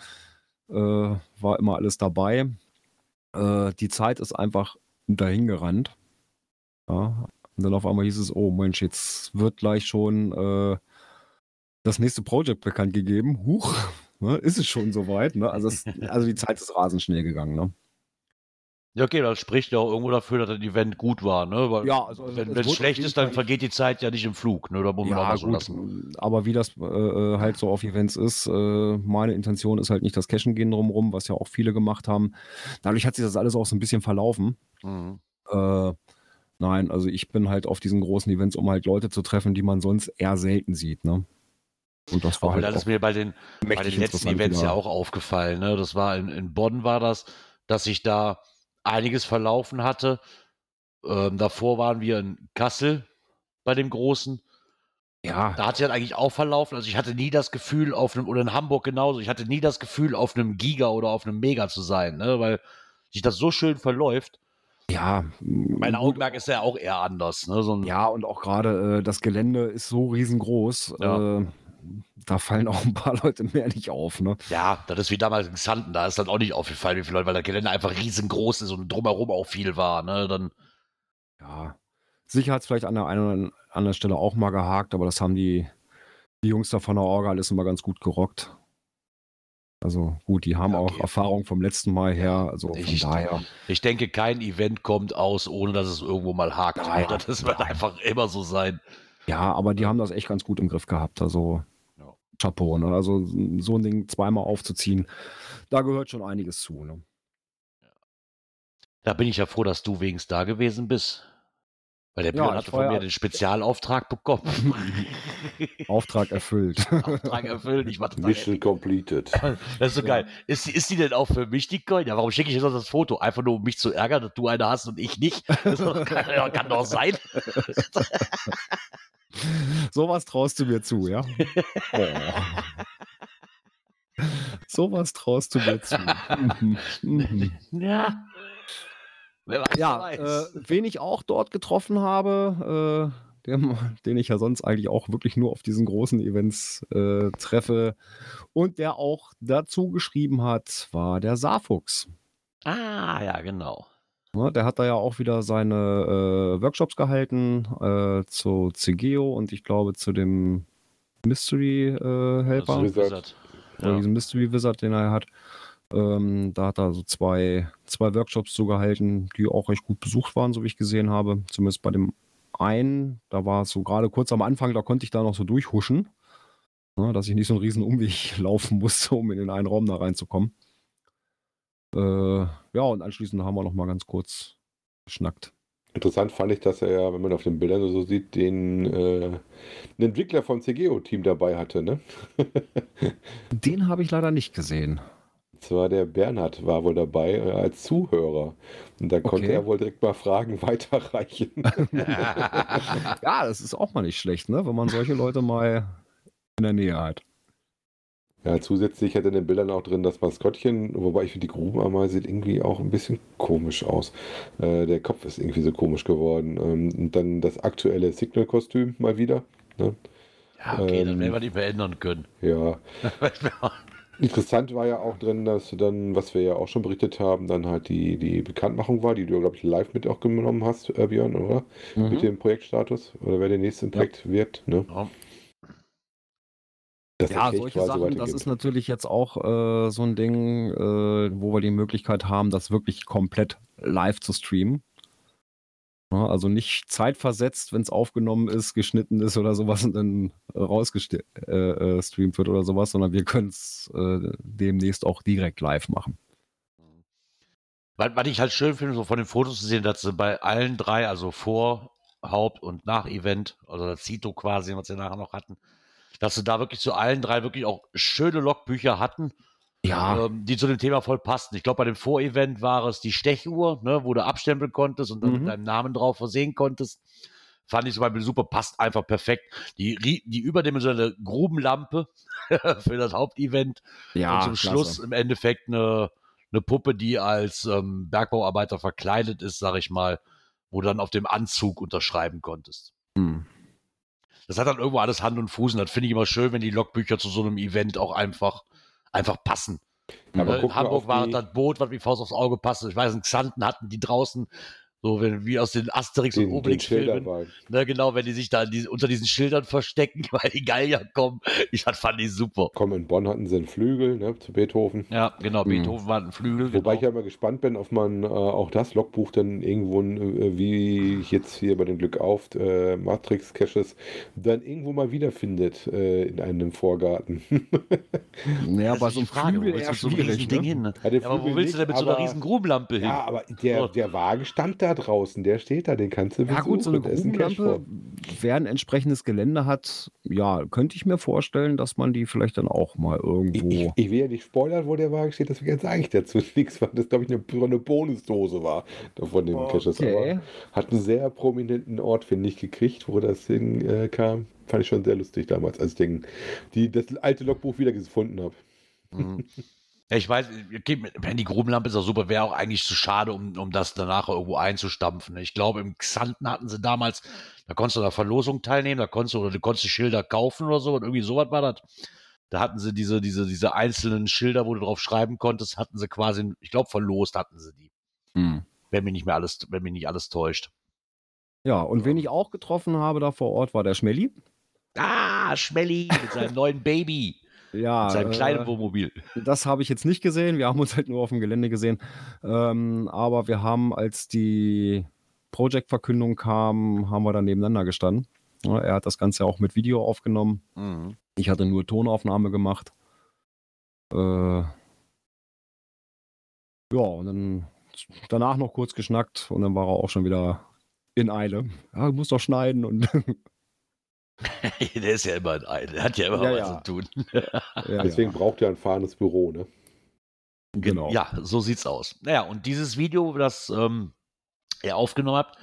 äh, war immer alles dabei. Äh, die Zeit ist einfach dahingerannt. Ja, und dann auf einmal hieß es, oh Mensch, jetzt wird gleich schon äh, das nächste Projekt bekannt gegeben. Huch, ne, ist es schon soweit. Ne? Also, es, also die Zeit ist rasend schnell gegangen. Ne? Ja, okay, das spricht ja auch irgendwo dafür, dass das Event gut war, ne? Weil Ja, also es wenn es schlecht ist, dann vergeht die Zeit ja nicht im Flug, ne? Da muss man Ja, mal so lassen. aber wie das äh, äh, halt so auf Events ist, äh, meine Intention ist halt nicht das Cashen gehen drumrum, was ja auch viele gemacht haben. Dadurch hat sich das alles auch so ein bisschen verlaufen. Mhm. Äh, nein, also ich bin halt auf diesen großen Events, um halt Leute zu treffen, die man sonst eher selten sieht, ne? Und das war Obwohl, halt das ist mir bei den, bei den letzten Events wieder. ja auch aufgefallen. Ne? Das war in, in Bonn war das, dass sich da einiges verlaufen hatte. Ähm, davor waren wir in Kassel bei dem Großen. Ja, Da hat sich das eigentlich auch verlaufen. Also ich hatte nie das Gefühl auf einem, oder in Hamburg genauso, ich hatte nie das Gefühl, auf einem Giga oder auf einem Mega zu sein, ne? weil sich das so schön verläuft. ja. Mein Augenmerk ist ja auch eher anders. Ne? So Ja, und auch gerade äh, das Gelände ist so riesengroß. Ja. Äh, da fallen auch ein paar Leute mehr nicht auf, ne? Ja, das ist wie damals in Xanten, da ist dann auch nicht aufgefallen, wie viele Leute, weil das Gelände einfach riesengroß ist und drumherum auch viel war. Ne? Dann, Ja, sicher hat es vielleicht an der einen oder anderen Stelle auch mal gehakt, aber das haben die, die Jungs da von der Orga alles immer ganz gut gerockt. Also gut, die haben Ja, auch okay. Erfahrung vom letzten Mal her, also von Ich- daher. ich denke, kein Event kommt aus, ohne dass es irgendwo mal hakt. Nein, das wird nein. einfach immer so sein. Ja, aber die haben das echt ganz gut im Griff gehabt. Also. Chapeau, ne? Also so ein Ding zweimal aufzuziehen, da gehört schon einiges zu. Ne? Da bin ich ja froh, dass du wenigstens da gewesen bist. Weil der Ja, Björn ich hatte von ja- mir den Spezialauftrag bekommen. Auftrag erfüllt. Auftrag erfüllt. Ich war Mission completed. Das ist so geil. Ist, die- ist die denn auch für mich die Coin? Ja, warum schicke ich jetzt noch das Foto? Einfach nur, um mich zu ärgern, dass du eine hast und ich nicht. Das kann, ja, kann doch sein. Sowas traust du mir zu, ja? Oh. Sowas traust du mir zu. Mhm. Mhm. Ja. Wer weiß, Ja, äh, wen ich auch dort getroffen habe, äh, den, den ich ja sonst eigentlich auch wirklich nur auf diesen großen Events äh, treffe und der auch dazu geschrieben hat, war der Saarfuchs. Ah, ja, genau. Ne, der hat da ja auch wieder seine äh, Workshops gehalten äh, zu CGO und ich glaube zu dem Mystery äh, Helper. Ist Wizard. oder Ja. diesen Mystery Wizard, den er hat. Ähm, da hat er so zwei, zwei Workshops so gehalten, die auch recht gut besucht waren, so wie ich gesehen habe. Zumindest bei dem einen, da war es so gerade kurz am Anfang, da konnte ich da noch so durchhuschen, ne, dass ich nicht so einen riesen Umweg laufen musste, um in den einen Raum da reinzukommen. Äh, ja, und anschließend haben wir noch mal ganz kurz geschnackt. Interessant fand ich, dass er ja, wenn man auf den Bildern so sieht, den, äh, einen Entwickler vom CGO-Team dabei hatte. Ne? Den habe ich leider nicht gesehen. Und zwar der Bernhard war wohl dabei äh, als Zuhörer. Und da konnte Okay. er wohl direkt mal Fragen weiterreichen. Ja, das ist auch mal nicht schlecht, ne? wenn man solche Leute mal in der Nähe hat. Ja, zusätzlich hat er in den Bildern auch drin das Maskottchen, wobei ich finde, die Grubenameise sieht irgendwie auch ein bisschen komisch aus. Äh, der Kopf ist irgendwie so komisch geworden. Ähm, und dann das aktuelle Signal-Kostüm mal wieder. Ne? Ja, okay, dann Ähm, werden wir nicht mehr ändern können. Ja, interessant war ja auch drin, dass dann, was wir ja auch schon berichtet haben, dann halt die, die Bekanntmachung war, die du, glaube ich, live mit auch genommen hast, äh, Björn, oder? Mit Mhm. dem Projektstatus oder wer der nächste im Ja. Projekt wird, ne? Ja. Das Ja, solche Sachen, das ist natürlich jetzt auch äh, so ein Ding, äh, wo wir die Möglichkeit haben, das wirklich komplett live zu streamen. Ja, also nicht zeitversetzt, wenn es aufgenommen ist, geschnitten ist oder sowas und dann rausgestreamt äh, äh, wird oder sowas, sondern wir können es äh, demnächst auch direkt live machen. Was, was ich halt schön finde, so von den Fotos zu sehen, dass sie bei allen drei, also vor, Haupt- und Nach-Event, also das Zito quasi, was sie nachher noch hatten, dass sie da wirklich zu allen drei wirklich auch schöne Logbücher hatten, Ja, ähm, die zu dem Thema voll passten. Ich glaube, bei dem Vor-Event war es die Stechuhr, ne, wo du abstempeln konntest und dann Mhm. mit deinem Namen drauf versehen konntest. Fand ich zum Beispiel super, passt einfach perfekt. Die, die überdimensionale Grubenlampe für das Hauptevent ja, und zum klasse. Schluss im Endeffekt eine, eine Puppe, die als ähm, Bergbauarbeiter verkleidet ist, sag ich mal, wo du dann auf dem Anzug unterschreiben konntest. Hm. Das hat dann irgendwo alles Hand und Fuß und das finde ich immer schön, wenn die Logbücher zu so einem Event auch einfach, einfach passen. Aber Äh, guck in mal Hamburg war die- das Boot, was wie Faust aufs Auge passte. Ich weiß, in Xanten hatten die draußen, so wenn, wie aus den Asterix- und Obelix-Filmen, ne, genau, wenn die sich da die, unter diesen Schildern verstecken, weil die Gallier kommen. Ich das fand ich super. Komm, in Bonn hatten sie einen Flügel, ne, zu Beethoven. Ja, genau, Mhm. Beethoven war ein Flügel. Wobei ich genau. ja mal gespannt bin, ob man äh, auch das Logbuch dann irgendwo, äh, wie jetzt hier bei den Glück auf äh, Matrix Caches, dann irgendwo mal wiederfindet äh, in einem Vorgarten. Ja, ist so die wo Flügel du so ein. Riesending Ne? hin? Ne? Ja, aber wo willst du denn nicht, mit so einer aber- riesen Grubenlampe hin? ja, aber der, der Wagen stand da draußen, der steht da, den kannst du Ja gut, so eine Grubenlampe, wer ein entsprechendes Gelände hat, ja, könnte ich mir vorstellen, dass man die vielleicht dann auch mal Ich, irgendwo... ich, ich will ja nicht spoilern, wo der Wagen steht, deswegen sage ich dazu nichts, weil das, glaube ich, eine, eine Bonusdose war von dem Caches. Okay. Aber hat einen sehr prominenten Ort, finde ich, gekriegt, wo das hinkam. Äh, kam. Fand ich schon sehr lustig damals, als ich den, die, das alte Logbuch wieder gefunden habe. Mhm. Ja, ich weiß, wenn die Grubenlampe ist auch super, wäre auch eigentlich zu schade, um, um das danach irgendwo einzustampfen. Ich glaube, im Xanten hatten sie damals, da konntest du an der Verlosung teilnehmen, da konntest du, oder du konntest die Schilder kaufen oder so, und irgendwie sowas war das. Da hatten sie diese, diese, diese einzelnen Schilder, wo du drauf schreiben konntest, hatten sie quasi, ich glaube, verlost hatten sie die. Hm. Wenn mich nicht mehr alles, wenn mich nicht alles täuscht. Ja, und wen ich auch getroffen habe da vor Ort, war der Schmelli. Ah, Schmelly mit seinem neuen Baby, Ja, mit seinem äh, kleinen Wohnmobil. Das habe ich jetzt nicht gesehen. Wir haben uns halt nur auf dem Gelände gesehen. Ähm, aber wir haben, als die Project-Verkündung kam, haben wir dann nebeneinander gestanden. Ja, er hat das Ganze auch mit Video aufgenommen. Mhm. Ich hatte nur Tonaufnahme gemacht. Äh, ja, und dann danach noch kurz geschnackt und dann war er auch schon wieder in Eile. Ja, du musst doch schneiden und Der ist ja immer ein Ei, der hat ja immer Ja, was ja. zu tun. ja, Deswegen ja. braucht er ein fahrendes Büro, ne? Genau. Ja, so sieht's aus. Naja, und dieses Video, das ähm, ihr aufgenommen habt,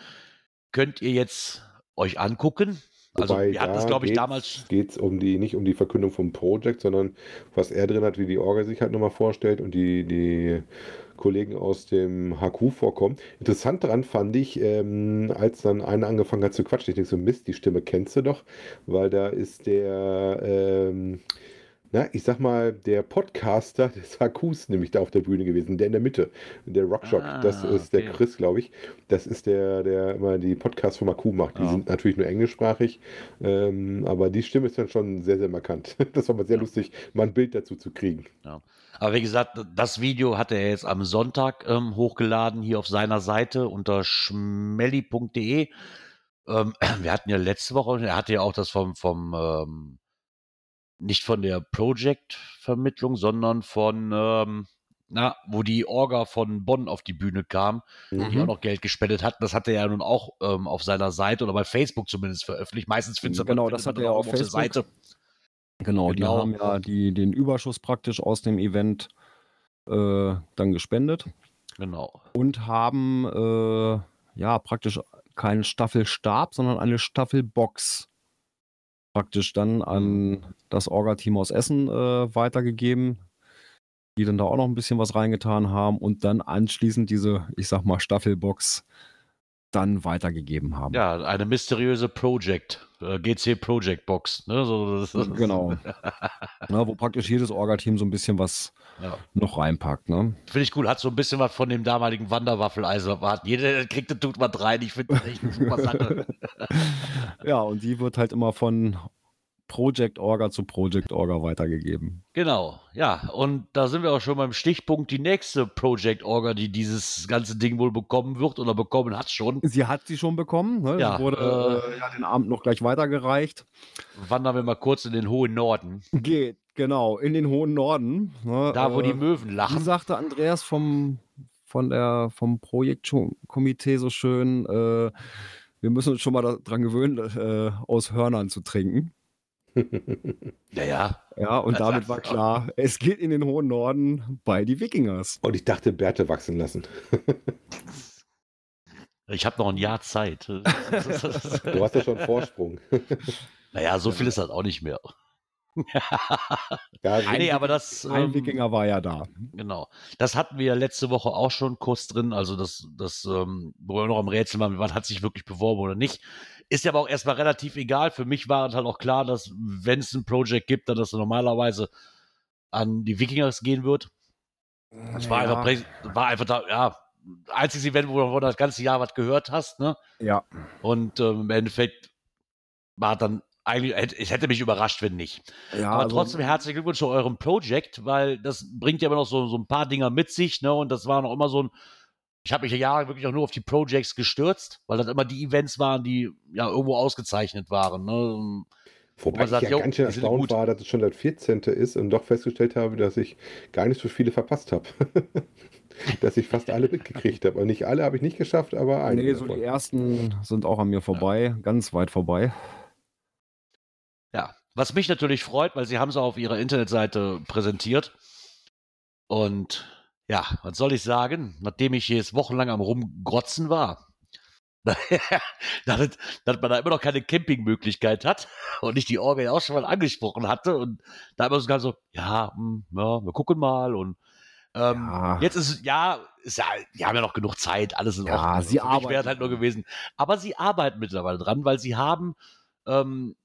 könnt ihr jetzt euch angucken. Also wir hatten es, glaube ich, damals. geht es um die, nicht um die Verkündung vom Project, sondern was er drin hat, wie die Orga sich halt nochmal vorstellt und die, die Kollegen aus dem HQ vorkommen. Interessant daran fand ich, ähm, als dann einer angefangen hat zu quatschen, ich denke so, Mist, die Stimme kennst du doch, weil da ist der, ähm, na, ich sag mal, der Podcaster des HQs nämlich da auf der Bühne gewesen, der in der Mitte, der Rockshock, Ah, das ist der okay. Chris, glaube ich. Das ist der, der immer die Podcasts vom HQ macht. Die Ja. sind natürlich nur englischsprachig, ähm, aber die Stimme ist dann schon sehr, sehr markant. Das war mal sehr Ja. lustig, mal ein Bild dazu zu kriegen. Aber wie gesagt, das Video hat er jetzt am Sonntag ähm, hochgeladen, hier auf seiner Seite unter schmelly.de. Ähm, wir hatten ja letzte Woche, er hatte ja auch das vom, vom ähm, nicht von der Project-Vermittlung, sondern von, ähm, na, wo die Orga von Bonn auf die Bühne kam, die Mhm. auch noch Geld gespendet hatten. Das hat er ja nun auch ähm, auf seiner Seite oder bei Facebook zumindest veröffentlicht. Meistens du Genau, findet das man hat dann er auch auf auf der. Seite. Genau, die Genau. haben ja die, den Überschuss praktisch aus dem Event äh, dann gespendet Genau. und haben äh, ja praktisch keinen Staffelstab, sondern eine Staffelbox praktisch dann an das Orga-Team aus Essen äh, weitergegeben, die dann da auch noch ein bisschen was reingetan haben und dann anschließend diese, ich sag mal, Staffelbox dann weitergegeben haben. Ja, eine mysteriöse Project, äh, GC Project Box. Ne? So, das, Genau. Na, wo praktisch jedes Orga-Team so ein bisschen was Ja. noch reinpackt. Ne? Finde ich cool. Hat so ein bisschen was von dem damaligen Wanderwaffeleisen. Hat jeder der kriegt, der tut was rein. Ich finde das echt eine super Sache. Ja, und die wird halt immer von Project Orga zu Project Orga weitergegeben. genau, ja. Und da sind wir auch schon beim Stichpunkt. Die nächste Project Orga, die dieses ganze Ding wohl bekommen wird oder bekommen hat schon. Sie hat sie schon bekommen. Ne? Ja, sie wurde äh, äh, ja den Abend noch gleich weitergereicht. Wandern wir mal kurz in den hohen Norden. Geht, genau, in den hohen Norden. Ne? Da, wo Äh, die Möwen Wie lachen. sagte Andreas vom, von der, vom Projektkomitee so schön, äh, wir müssen uns schon mal daran gewöhnen, äh, aus Hörnern zu trinken. Ja, ja. Ja, und Das damit war du auch. klar, es geht in den hohen Norden bei die Wikingers. Und ich dachte, Bärte wachsen lassen. Ich habe noch ein Jahr Zeit. Du hast ja schon Vorsprung. naja, so viel ist das auch nicht mehr. Ja, also nee, aber das. Ein ähm, Wikinger war ja da. Genau. Das hatten wir ja letzte Woche auch schon kurz drin. Also das, das, ähm, wo wir noch am Rätsel waren, was hat sich wirklich beworben oder nicht. Ist ja aber auch erstmal relativ egal. Für mich war es halt auch klar, dass wenn es ein Project gibt, dann das normalerweise an die Wikingers gehen wird. Das war einfach, prä- war einfach da, ja, einziges Event, wo du das ganze Jahr was gehört hast, ne? Ja, Und ähm, im Endeffekt war dann eigentlich, es hätte mich überrascht, wenn nicht. ja Aber also, trotzdem herzlichen Glückwunsch zu eurem Projekt, weil das bringt ja immer noch so, so ein paar Dinger mit sich, ne? Und das war noch immer so ein. Ich habe mich ja Jahre wirklich auch nur auf die Projects gestürzt, weil das immer die Events waren, die ja irgendwo ausgezeichnet waren. Ne? Wobei man ich sagt, ja ganz schön erstaunt war, dass es schon das 14. ist und doch festgestellt habe, dass ich gar nicht so viele verpasst habe. dass ich fast alle mitgekriegt habe. Und nicht alle habe ich nicht geschafft, aber einige. nee, so davon. die ersten sind auch an mir vorbei, ganz weit vorbei. Ja, was mich natürlich freut, weil sie haben es auf ihrer Internetseite präsentiert. Und ja, was soll ich sagen, nachdem ich jetzt wochenlang am Rumgrotzen war, dass, dass man da immer noch keine Campingmöglichkeit hat und ich die Orgel auch schon mal angesprochen hatte und da immer so ganz so, ja, hm, ja, wir gucken mal und ähm, Ja. jetzt ist es- ja, ist ja, die haben ja noch genug Zeit, alles in Ja, Ordnung. sie wäre arbeiten. es halt nur gewesen. Aber sie arbeiten mittlerweile dran, weil sie haben ähm,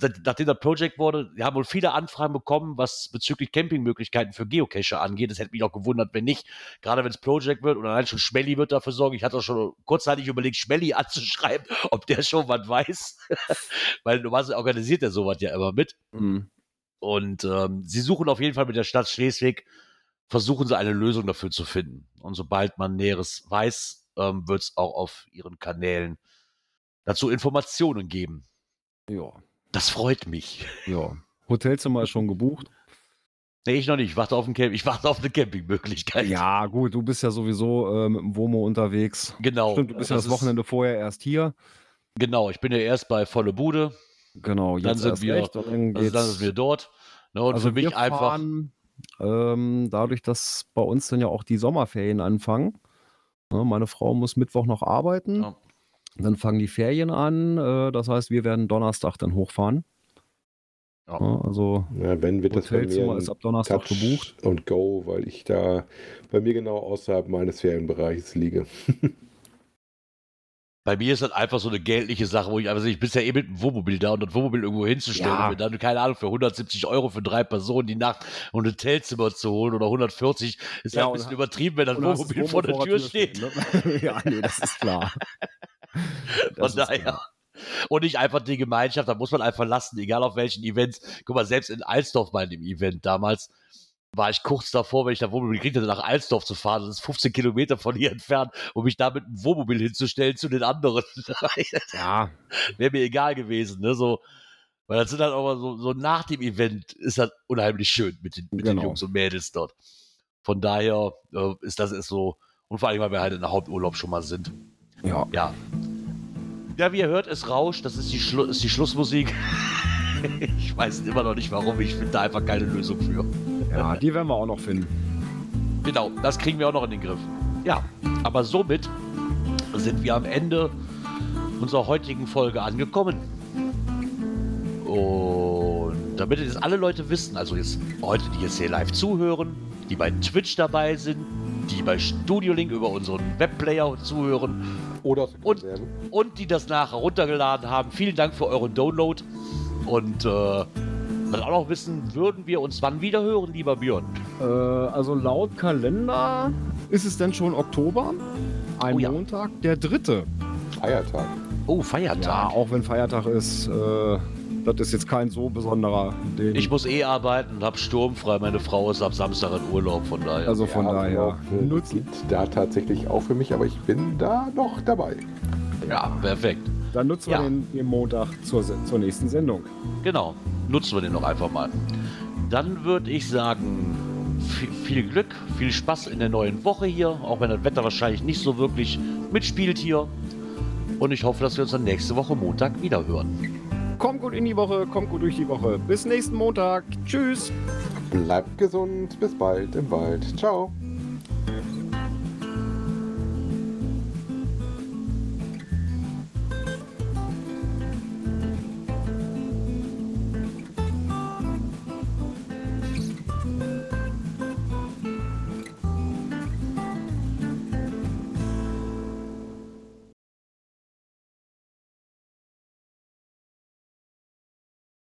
nachdem das Project wurde, wir haben wohl viele Anfragen bekommen, was bezüglich Campingmöglichkeiten für Geocacher angeht. Das hätte mich auch gewundert, wenn nicht. Gerade wenn es Project wird und allein schon Schmelly wird dafür sorgen. Ich hatte auch schon kurzzeitig überlegt, Schmelly anzuschreiben, ob der schon was weiß. Weil normalerweise organisiert er sowas ja immer mit. Mhm. Und ähm, sie suchen auf jeden Fall mit der Stadt Schleswig, versuchen sie eine Lösung dafür zu finden. Und sobald man Näheres weiß, ähm, wird es auch auf ihren Kanälen dazu Informationen geben. Ja, Das freut mich. ja. Hotelzimmer ist schon gebucht. Nee, ich noch nicht. Ich warte auf, ein Camp ich warte auf eine Campingmöglichkeit. Ja, gut, du bist ja sowieso äh, mit dem Womo unterwegs. Genau. Stimmt, du bist ja das ist- Wochenende vorher erst hier. Genau, ich bin ja erst bei Volle Bude, Genau, jetzt Dann sind wir- recht dann also dann sind wir dort. Ne, und also für mich einfach. fahren, ähm, dadurch, dass bei uns dann ja auch die Sommerferien anfangen. Ne, meine Frau muss Mittwoch noch arbeiten. Ja. Dann fangen die Ferien an. Äh, das heißt, wir werden Donnerstag dann hochfahren. Ja. Also Ja, wenn wird das Hotelzimmer ist ab Donnerstag Touch gebucht. und Go, weil ich da bei mir genau außerhalb meines Ferienbereichs liege. Bei mir ist das einfach so eine geldliche Sache, wo ich einfach sehe, ich bin ja eh mit dem Wohnmobil da und das Wohnmobil irgendwo hinzustellen Ja. und mir dann, keine Ahnung, für 170 Euro für drei Personen die Nacht und ein Hotelzimmer zu holen oder 140, ist Ja, halt ein bisschen übertrieben, wenn das hast das Wohnmobil vor der Tür steht. Ne? ja, nee, das ist klar. Von Das daher. klar. Und nicht einfach die Gemeinschaft, da muss man einfach lassen, egal auf welchen Events. Guck mal, selbst in Alsdorf bei dem Event damals war ich kurz davor, wenn ich da Wohnmobil gekriegt hätte, nach Alsdorf zu fahren. Das ist 15 Kilometer von hier entfernt, um mich da mit einem Wohnmobil hinzustellen zu den anderen. Ja, Wäre mir egal gewesen, ne? So, weil das sind halt auch mal so, so nach dem Event ist das unheimlich schön mit den, mit den Genau. Jungs und Mädels dort. Von daher äh, ist das ist so, und vor allem, weil wir halt in der Haupturlaub schon mal sind. Ja. Ja. Ja, wie ihr hört, es rauscht. Das ist die, Schlu ist die Schlussmusik. ich weiß immer noch nicht warum. Ich finde da einfach keine Lösung für. Ja, die werden wir auch noch finden. Genau, das kriegen wir auch noch in den Griff. Ja, aber somit sind wir am Ende unserer heutigen Folge angekommen. Und damit jetzt alle Leute wissen, also jetzt heute, die jetzt hier live zuhören, die bei Twitch dabei sind, die bei Studio Link über unseren Webplayer zuhören Oder aus Und- und die das nachher runtergeladen haben. Vielen Dank für euren Download. Und äh, was auch noch wissen, würden wir uns wann wieder hören, lieber Björn? Äh, also laut Kalender ist es denn schon Oktober. Ein Oh ja. Montag, der dritte. Feiertag. Oh, Ja, Feiertag. auch wenn Feiertag ist, äh, das ist jetzt kein so besonderer. Den, Ich muss eh arbeiten und hab sturmfrei. Meine Frau ist ab Samstag in Urlaub, von daher. also von Ja, daher Urlaub, äh, nutzen. da tatsächlich auch für mich, aber ich bin da noch dabei. ja, perfekt. Dann nutzen wir Ja. den, den Montag zur, zur nächsten Sendung. Genau. Nutzen wir den noch einfach mal. Dann würde ich sagen, viel, viel Glück, viel Spaß in der neuen Woche hier, auch wenn das Wetter wahrscheinlich nicht so wirklich mitspielt hier. Und ich hoffe, dass wir uns dann nächste Woche Montag wieder hören. Kommt gut in die Woche, kommt gut durch die Woche. Bis nächsten Montag. Tschüss. Bleibt gesund, bis bald im Wald. Ciao.